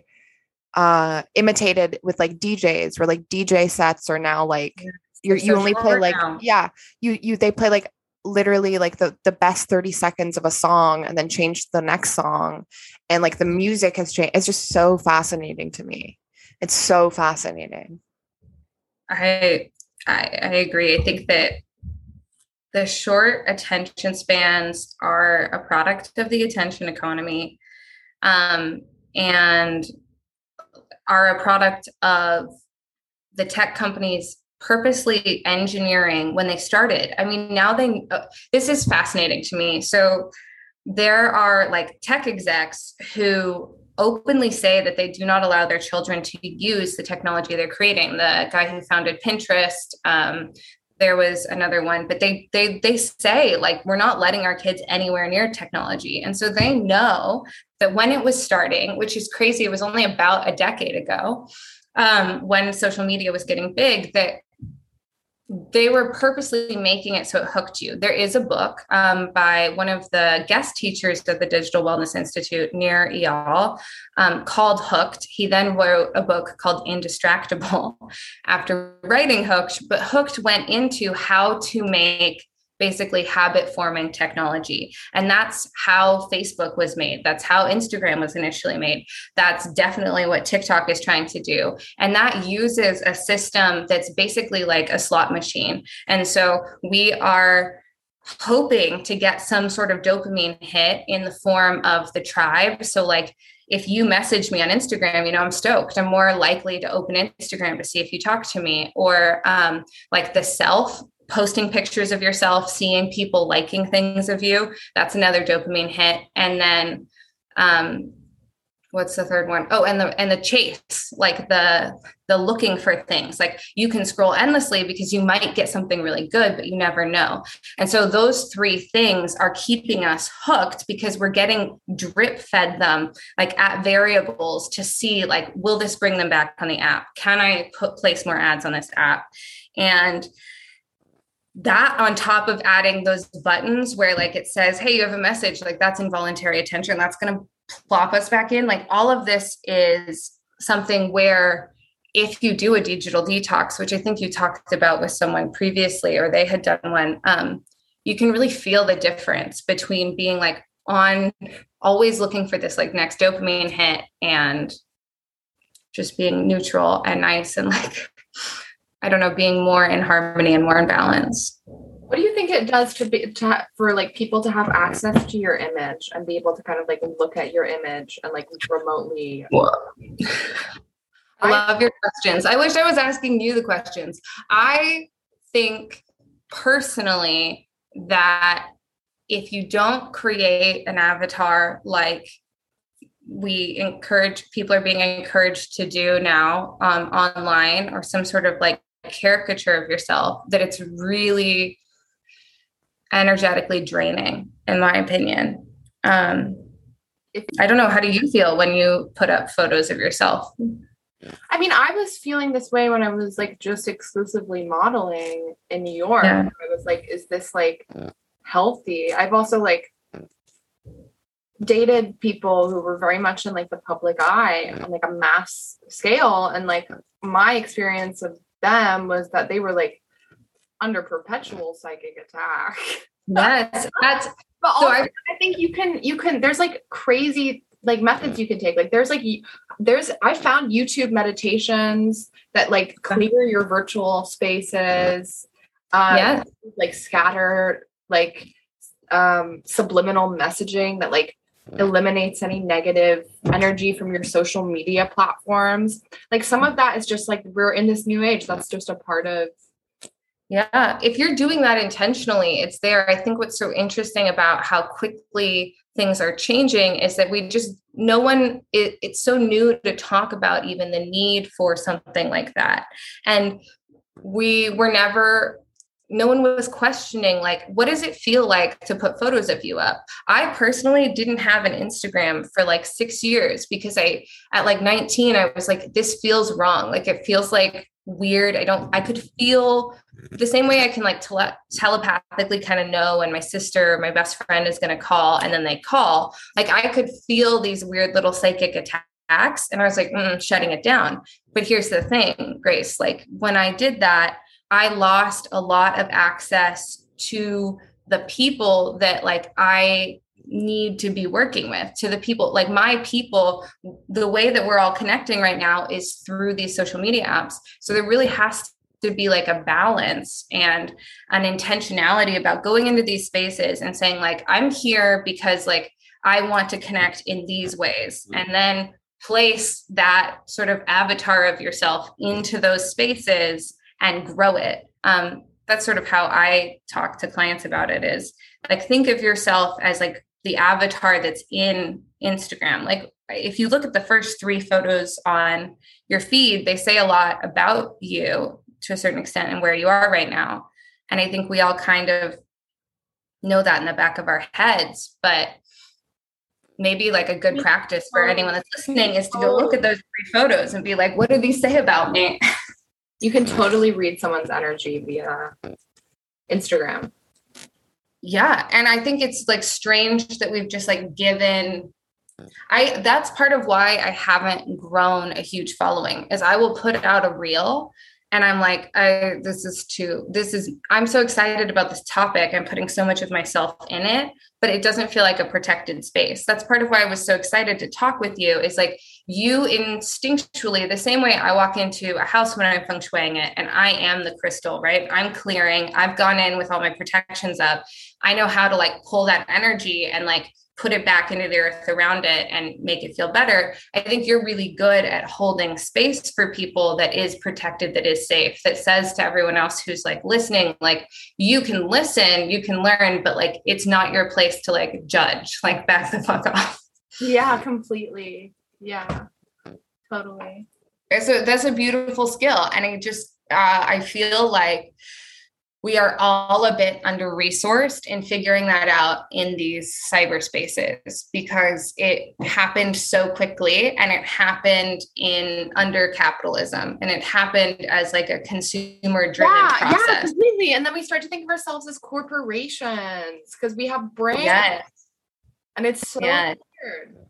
uh imitated with like djs where like dj sets are now like you're, you only play like now. yeah you you they play like literally like the the best 30 seconds of a song and then change the next song. And like the music has changed. It's just so fascinating to me. It's so fascinating. I i, I agree. I think that the short attention spans are a product of the attention economy um, and are a product of the tech companies purposely engineering when they started. I mean, now they, uh, this is fascinating to me. So there are like tech execs who openly say that they do not allow their children to use the technology they're creating. The guy who founded Pinterest, um, there was another one but they they they say like we're not letting our kids anywhere near technology. And so they know that when it was starting which is crazy it was only about a decade ago um, when social media was getting big that they were purposely making it so it hooked you. There is a book um, by one of the guest teachers at the Digital Wellness Institute Nir Eyal um, called Hooked. He then wrote a book called Indistractable after writing Hooked, but Hooked went into how to make basically habit forming technology. And that's how Facebook was made. That's how Instagram was initially made. That's definitely what TikTok is trying to do. And that uses a system that's basically like a slot machine. And so we are hoping to get some sort of dopamine hit in the form of the tribe. So, like, if you message me on Instagram, you know, I'm stoked. I'm more likely to open Instagram to see if you talk to me, or um, like the self posting pictures of yourself, seeing people liking things of you, that's another dopamine hit. And then um, what's the third one? Oh, and the and the chase, like the the looking for things. Like you can scroll endlessly because you might get something really good, but you never know. And so those three things are keeping us hooked because we're getting drip fed them like at variables to see like will this bring them back on the app? Can I put place more ads on this app? And that on top of adding those buttons where like it says hey you have a message like that's involuntary attention. That's going to plop us back in. Like all of this is something where if you do a digital detox which i think you talked about with someone previously or they had done one um, you can really feel the difference between being like on always looking for this like next dopamine hit and just being neutral and nice and like i don't know being more in harmony and more in balance what do you think it does to be to ha- for like people to have access to your image and be able to kind of like look at your image and like remotely I love your questions. I wish I was asking you the questions. I think personally that if you don't create an avatar like we encourage people are being encouraged to do now um, online or some sort of like caricature of yourself that it's really energetically draining, in my opinion. Um, I don't know. How do you feel when you put up photos of yourself? I mean, I was feeling this way when I was like just exclusively modeling in New York. Yeah. I was like, is this like healthy? I've also like dated people who were very much in like the public eye on like a mass scale. And like my experience of them was that they were like under perpetual psychic attack. Yes, that's. But also, so I, I think you can you can. There's like crazy like methods you can take. Like there's like there's I found YouTube meditations that like clear your virtual spaces. Um, yeah. Like scatter like um subliminal messaging that like eliminates any negative energy from your social media platforms. Like some of that is just like we're in this new age. That's just a part of yeah, if you're doing that intentionally, it's there. I think what's so interesting about how quickly things are changing is that we just, no one, it, it's so new to talk about even the need for something like that. And we were never, no one was questioning, like, what does it feel like to put photos of you up? I personally didn't have an Instagram for like six years because I, at like 19, I was like, this feels wrong. Like, it feels like weird. I don't, I could feel the same way I can like tele- telepathically kind of know when my sister, my best friend is going to call and then they call, like I could feel these weird little psychic attacks. And I was like, mm, shutting it down. But here's the thing, Grace, like when I did that, I lost a lot of access to the people that like I need to be working with to the people like my people the way that we're all connecting right now is through these social media apps so there really has to be like a balance and an intentionality about going into these spaces and saying like i'm here because like i want to connect in these ways mm-hmm. and then place that sort of avatar of yourself into those spaces and grow it um, that's sort of how i talk to clients about it is like think of yourself as like the avatar that's in Instagram. Like if you look at the first three photos on your feed, they say a lot about you to a certain extent and where you are right now. And I think we all kind of know that in the back of our heads, but maybe like a good practice for anyone that's listening is to go look at those three photos and be like, what do these say about me? You can totally read someone's energy via Instagram. Yeah and i think it's like strange that we've just like given i that's part of why i haven't grown a huge following is i will put out a reel and i'm like i this is too this is i'm so excited about this topic i'm putting so much of myself in it but it doesn't feel like a protected space that's part of why i was so excited to talk with you is like you instinctually, the same way I walk into a house when I'm feng shuiing it, and I am the crystal, right? I'm clearing. I've gone in with all my protections up. I know how to like pull that energy and like put it back into the earth around it and make it feel better. I think you're really good at holding space for people that is protected, that is safe, that says to everyone else who's like listening, like, you can listen, you can learn, but like, it's not your place to like judge, like, back the fuck off. Yeah, completely. Yeah, totally. So that's a beautiful skill. And I just, uh, I feel like, we are all a bit under resourced in figuring that out in these cyberspaces because it happened so quickly and it happened in under capitalism and it happened as like a consumer driven yeah, process. Yeah, completely. And then we start to think of ourselves as corporations because we have brands. Yes. And it's so yes. weird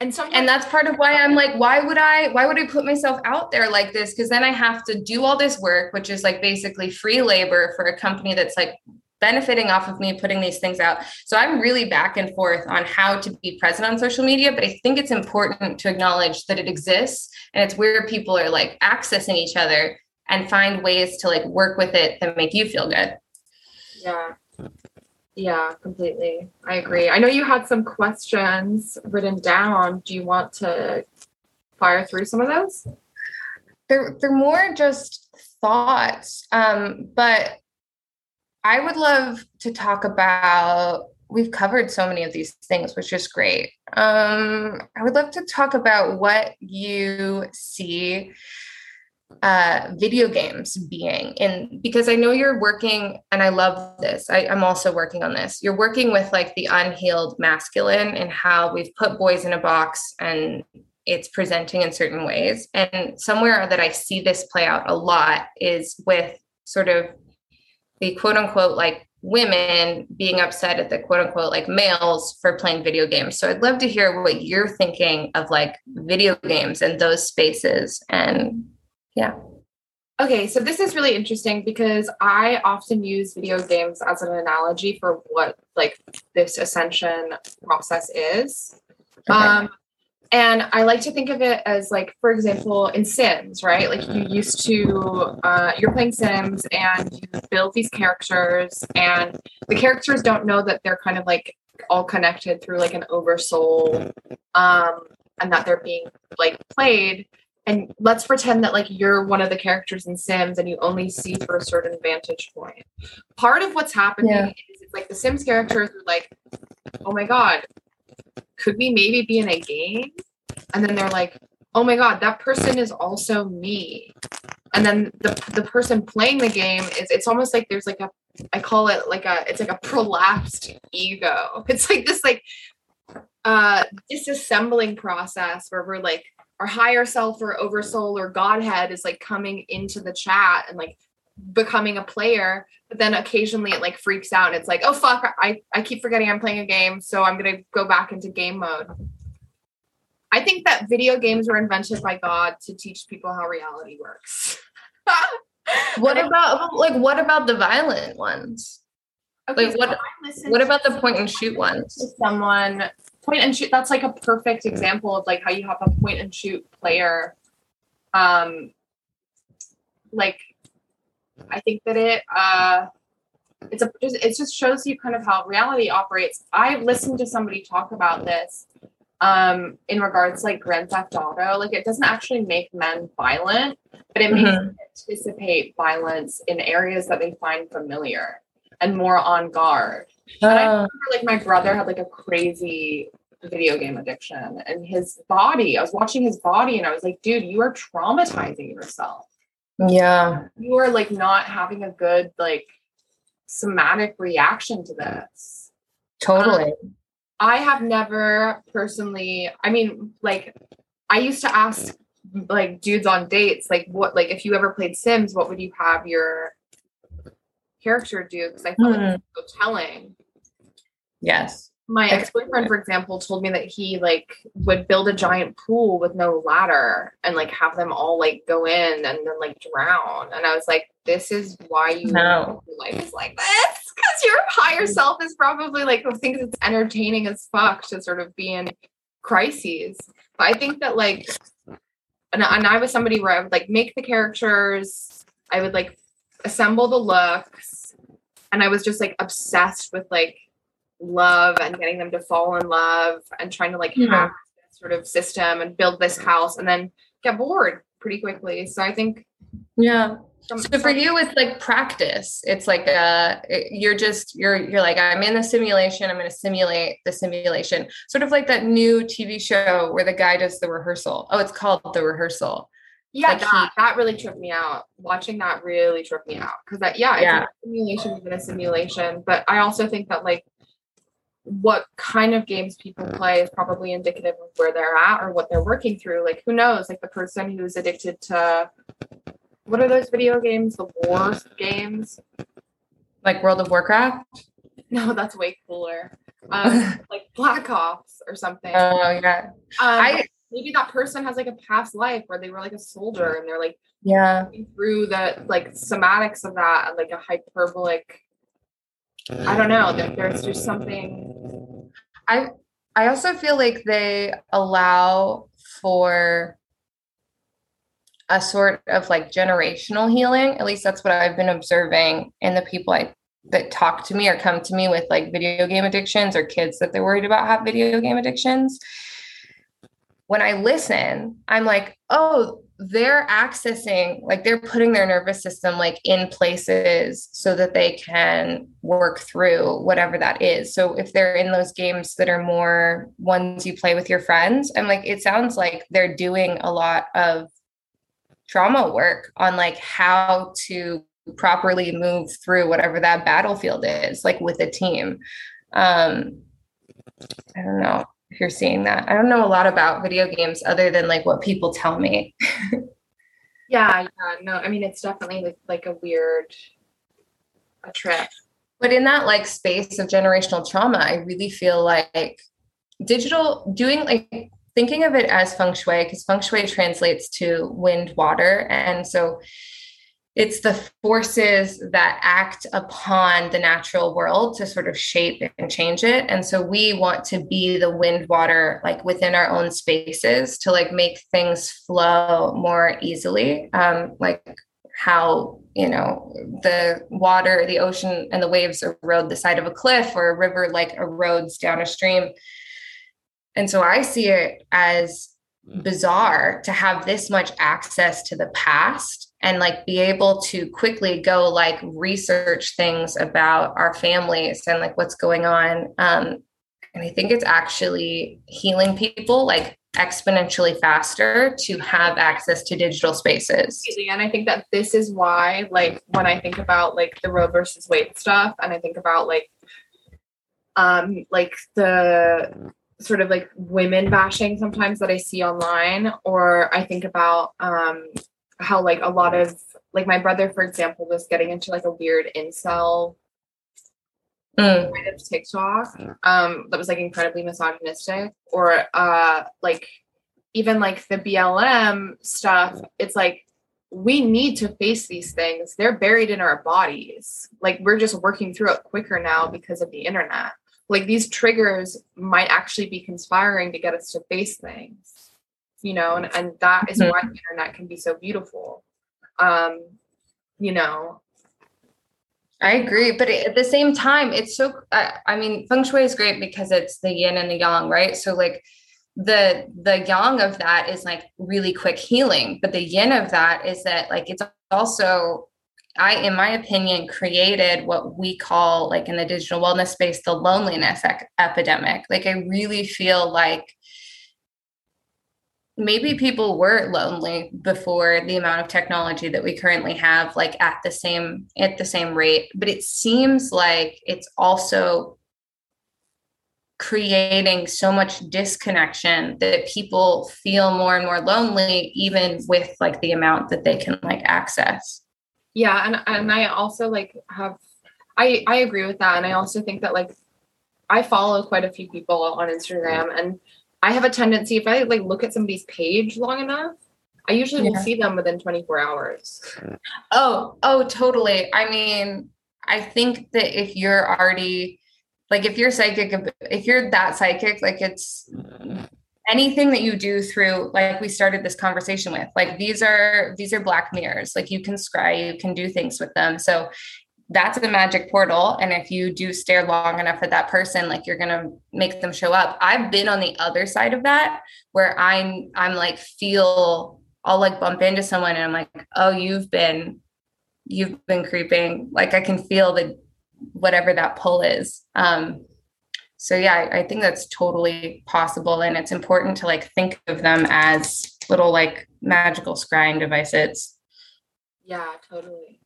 and sometimes and that's part of why i'm like why would i why would i put myself out there like this? Because then i have to do all this work which is like basically free labor for a company that's like benefiting off of me putting these things out. So i'm really back and forth on how to be present on social media but i think it's important to acknowledge that it exists and it's where people are like accessing each other and find ways to like work with it that make you feel good. Yeah yeah, completely. I agree. I know you had some questions written down. Do you want to fire through some of those? They're they're more just thoughts. Um, but I would love to talk about we've covered so many of these things, which is great. Um, I would love to talk about what you see uh, video games being in because I know you're working and I love this. I, I'm also working on this. You're working with like the unhealed masculine and how we've put boys in a box and it's presenting in certain ways. And somewhere that I see this play out a lot is with sort of the quote unquote like women being upset at the quote unquote like males for playing video games. So I'd love to hear what you're thinking of like video games and those spaces and yeah. Okay, so this is really interesting because I often use video games as an analogy for what like this ascension process is. Okay. Um, and I like to think of it as like, for example, in Sims, right? Like you used to, uh, you're playing Sims and you build these characters, and the characters don't know that they're kind of like all connected through like an oversoul, um, and that they're being like played and let's pretend that like you're one of the characters in Sims and you only see for a certain vantage point. Part of what's happening yeah. is it's like the Sims characters are like, oh my god, could we maybe be in a game? And then they're like, oh my god, that person is also me. And then the the person playing the game is it's almost like there's like a I call it like a it's like a prolapsed ego. It's like this like uh disassembling process where we're like our higher self or oversoul or godhead is like coming into the chat and like becoming a player but then occasionally it like freaks out and it's like oh fuck i i keep forgetting i'm playing a game so i'm gonna go back into game mode. I think that video games were invented by god to teach people how reality works. What about like what about the violent ones? Okay, like so what what about the point and shoot ones? someone point and shoot that's like a perfect example of like how you have a point and shoot player. Um like i think that it uh it's a it just shows you kind of how reality operates. I've listened to somebody talk about this um in regards like grand theft auto. Like it doesn't actually make men violent but it makes mm-hmm. them anticipate violence in areas that they find familiar and more on guard and I uh. remember like my brother had like a crazy video game addiction and his body. I was watching his body and I was like, dude, you are traumatizing yourself. Yeah. You are like not having a good like somatic reaction to this. Totally. Um, I have never personally, I mean, like I used to ask like dudes on dates, like what like if you ever played Sims, what would you have your character do? Because I felt mm. like so telling. Yes. My ex-boyfriend for example told me that he like would build a giant pool with no ladder and like have them all like go in and then like drown. And i was like this is why you know life is like this? Because your higher mm. self is probably like thinks it's entertaining as fuck to sort of be in crises. But I think that like, and, and I was somebody where I would like make the characters, I would like assemble the looks, and I was just like obsessed with like love and getting them to fall in love and trying to like Yeah. hack this sort of system and build this house and then get bored pretty quickly. So I think Yeah. from, So for you, it's like practice. It's like uh you're just you're you're like I'm in the simulation. I'm going to simulate the simulation. Sort of like that new TV show where the guy does the rehearsal. Oh, it's called the rehearsal. yeah, like that, that really tripped me out. Watching that really tripped me out because that yeah, it's Yeah. a simulation within a simulation. But I also think that like what kind of games people play is probably indicative of where they're at or what they're working through. Like who knows? Like the person who's addicted to what are those video games? The war games? Like World of Warcraft. No, that's way cooler. Um, like Black Ops or something. Oh yeah. Um, I maybe that person has like a past life where they were like a soldier and they're like yeah. through the like somatics of that and like a hyperbolic I don't know. There, there's just something. I I also feel like they allow for a sort of like generational healing. At least that's what I've been observing in the people I that talk to me or come to me with like video game addictions or kids that they're worried about have video game addictions. When I listen, I'm like, oh, they're accessing, like they're putting their nervous system like in places so that they can work through whatever that is. So if they're in those games that are more ones you play with your friends, I'm like, it sounds like they're doing a lot of trauma work on like how to properly move through whatever that battlefield is, like with a team. Um, I don't know if you're seeing that. I don't know a lot about video games other than like what people tell me. Yeah, yeah. No, I mean it's definitely like, like a weird a trip. But in that like space of generational trauma, I really feel like digital doing like thinking of it as feng shui because feng shui translates to wind water and so it's the forces that act upon the natural world to sort of shape and change it. And so we want to be the wind water like within our own spaces to like make things flow more easily um like how you know the water the ocean and the waves erode the side of a cliff or a river like erodes down a stream. And so i see it as bizarre to have this much access to the past and like be able to quickly go like research things about our families and like what's going on um and i think it's actually healing people like exponentially faster to have access to digital spaces. And I think that this is why, like, when I think about like the Roe versus Wade stuff, and I think about like, um, like the sort of like women bashing sometimes that I see online, or I think about um how like a lot of like my brother, for example, was getting into like a weird incel Mm, kind of TikTok um that was like incredibly misogynistic or uh like even like the BLM stuff it's like we need to face these things. They're buried in our bodies. Like we're just working through it quicker now because of the internet. Like these triggers might actually be conspiring to get us to face things you know and, and that is Mhm. why the internet can be so beautiful um you know I agree, but at the same time, it's so. I, I mean, feng shui is great because it's the yin and the yang, right? So like the the yang of that is like really quick healing, but the yin of that is that like it's also I, in my opinion, created what we call like in the digital wellness space the loneliness ec- epidemic. Like I really feel like maybe people were lonely before the amount of technology that we currently have like at the same at the same rate but it seems like it's also creating so much disconnection that people feel more and more lonely even with like the amount that they can like access. Yeah and and i also like have i i agree with that and i also think that like i follow quite a few people on instagram and i have a tendency if i like look at somebody's page long enough i usually will Yeah. see them within 24 hours Oh, oh, totally. I mean, I think that if you're already like if you're psychic, if you're that psychic, like it's anything that you do through like we started this conversation with like these are these are black mirrors like you can scry you can do things with them so that's a magic portal. And if you do stare long enough at that person like you're to make them show up. I've been on the other side of that where i'm i'm like feel i'll like bump into someone and i'm like oh you've been you've been creeping. Like i can feel the whatever that pull is. Um so yeah I, I think that's totally possible. And it's important to like think of them as little like magical scrying devices. Yeah, totally.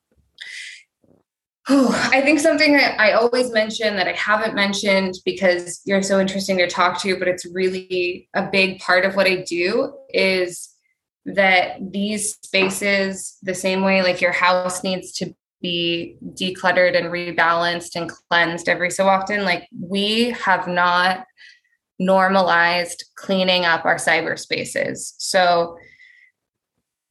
I think something that I always mention that I haven't mentioned because you're so interesting to talk to, but it's really a big part of what I do is that these spaces, the same way like your house needs to be decluttered and rebalanced and cleansed every so often, like we have not normalized cleaning up our cyberspaces. So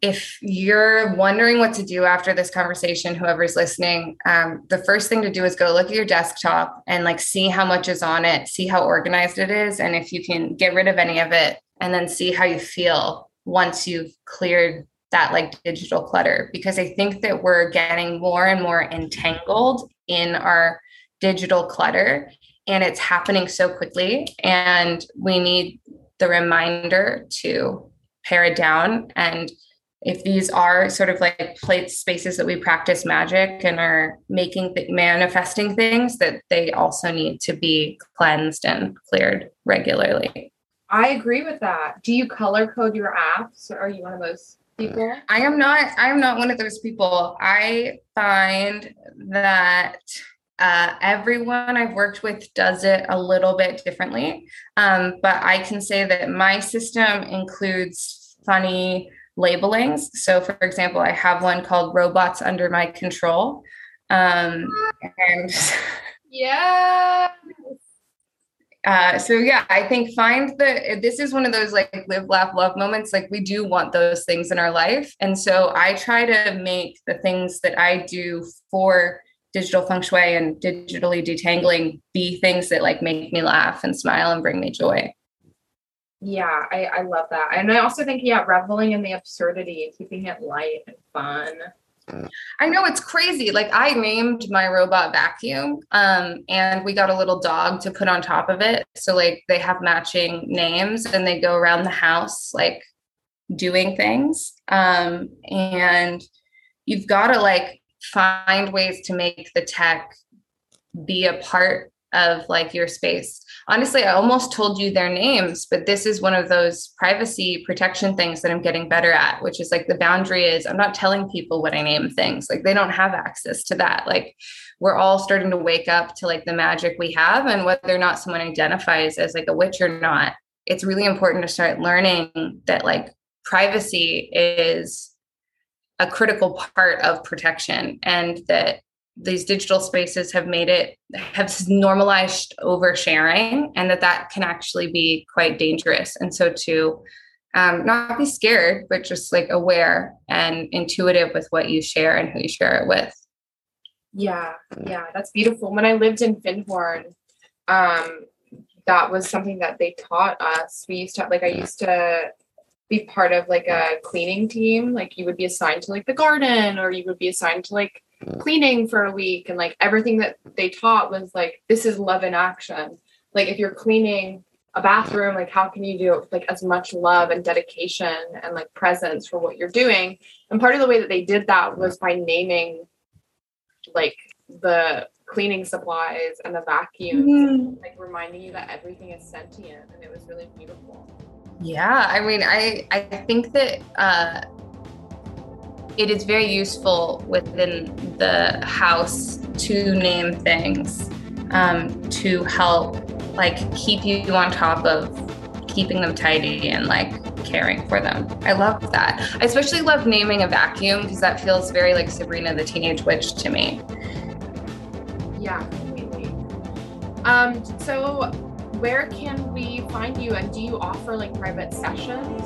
if you're wondering what to do after this conversation, whoever's listening, um, the first thing to do is go look at your desktop and like see how much is on it, see how organized it is, and if you can get rid of any of it, and then see how you feel once you've cleared that like digital clutter. Because I think that we're getting more and more entangled in our digital clutter, and it's happening so quickly, and we need the reminder to pare it down and if these are sort of like place spaces that we practice magic and are making th- manifesting things that they also need to be cleansed and cleared regularly I agree with that. Do you color code your apps or are you one of those people? i am not i am not one of those people i find that uh, everyone I've worked with does it a little bit differently. Um, but I can say that my system includes funny labelings. So, for example, I have one called Robots Under My Control. Um, and Yeah. uh, so, yeah, I think find the this is one of those like live, laugh, love moments. Like, we do want those things in our life. And so, I try to make the things that I do for digital feng shui and digitally detangling be things that like make me laugh and smile and bring me joy. Yeah, I, I love that. And I also think, yeah, reveling in the absurdity, keeping it light and fun. I know it's crazy. Like I named my robot vacuum, um, and we got a little dog to put on top of it. So like they have matching names, and they go around the house like doing things. Um, and you've got to like find ways to make the tech be a part of like your space. Honestly, I almost told you their names, but this is one of those privacy protection things that I'm getting better at, which is like the boundary is I'm not telling people what I name things. Like they don't have access to that. Like we're all starting to wake up to like the magic we have and whether or not someone identifies as like a witch or not. It's really important to start learning that like privacy is a critical part of protection and that these digital spaces have made it have normalized oversharing and that that can actually be quite dangerous and so to um, not be scared but just like aware and intuitive with what you share and who you share it with Yeah, yeah, that's beautiful. When I lived in Findhorn, um, that was something that they taught us. We used to like I used to be part of like a cleaning team. Like you would be assigned to like the garden or you would be assigned to like cleaning for a week and like everything that they taught was like this is love in action. Like if you're cleaning a bathroom, like how can you do it with like as much love and dedication and like presence for what you're doing? And part of the way that they did that was by naming like the cleaning supplies and the vacuums, like reminding you that everything is sentient, and it was really beautiful. Yeah, I mean, I I think that uh, it is very useful within the house to name things um, to help like keep you on top of keeping them tidy and like caring for them. I love that. I especially love naming a vacuum because that feels very like Sabrina the Teenage Witch to me. Yeah, completely. Um, so where can we find you, and do you offer like private sessions?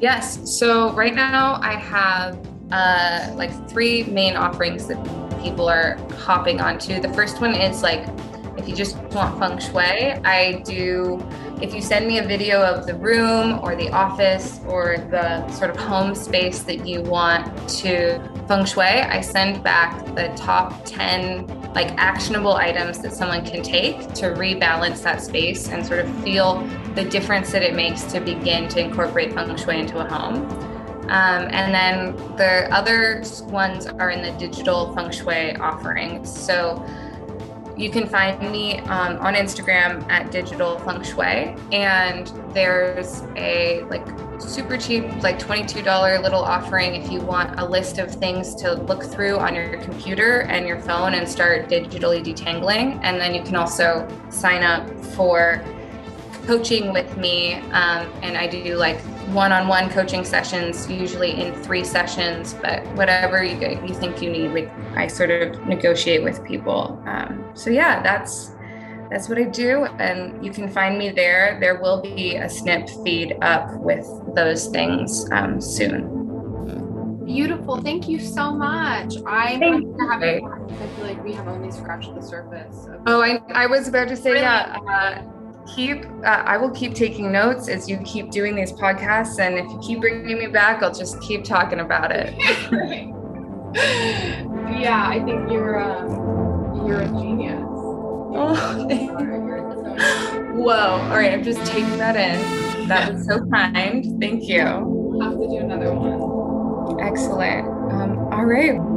Yes. So right now I have uh, like three main offerings that people are hopping onto. The first one is like if you just want feng shui, I do if you send me a video of the room or the office or the sort of home space that you want to feng shui, I send back the top 10 like actionable items that someone can take to rebalance that space and sort of feel the difference that it makes to begin to incorporate feng shui into a home. Um, and then the other ones are in the digital feng shui offerings. So you can find me um, on Instagram at digital feng shui, and there's a like super cheap, like $22 little offering if you want a list of things to look through on your computer and your phone and start digitally detangling. And then you can also sign up for coaching with me, um, and I do like one-on-one coaching sessions, usually in three sessions. But whatever you you think you need, like I sort of negotiate with people. Um, so yeah, that's that's what I do, and you can find me there. There will be a snip feed up with those things um, soon. Beautiful. Thank you so much. I'm going to have I feel like we have only scratched the surface. oh, I, I was about to say, really? yeah. Uh, keep uh, i will keep taking notes as you keep doing these podcasts and if you keep bringing me back i'll just keep talking about it. Yeah i think you're uh, you're a genius. Oh, whoa all right i'm just taking that in. That was so kind thank you. I'll have to do another one. Excellent. Um, all right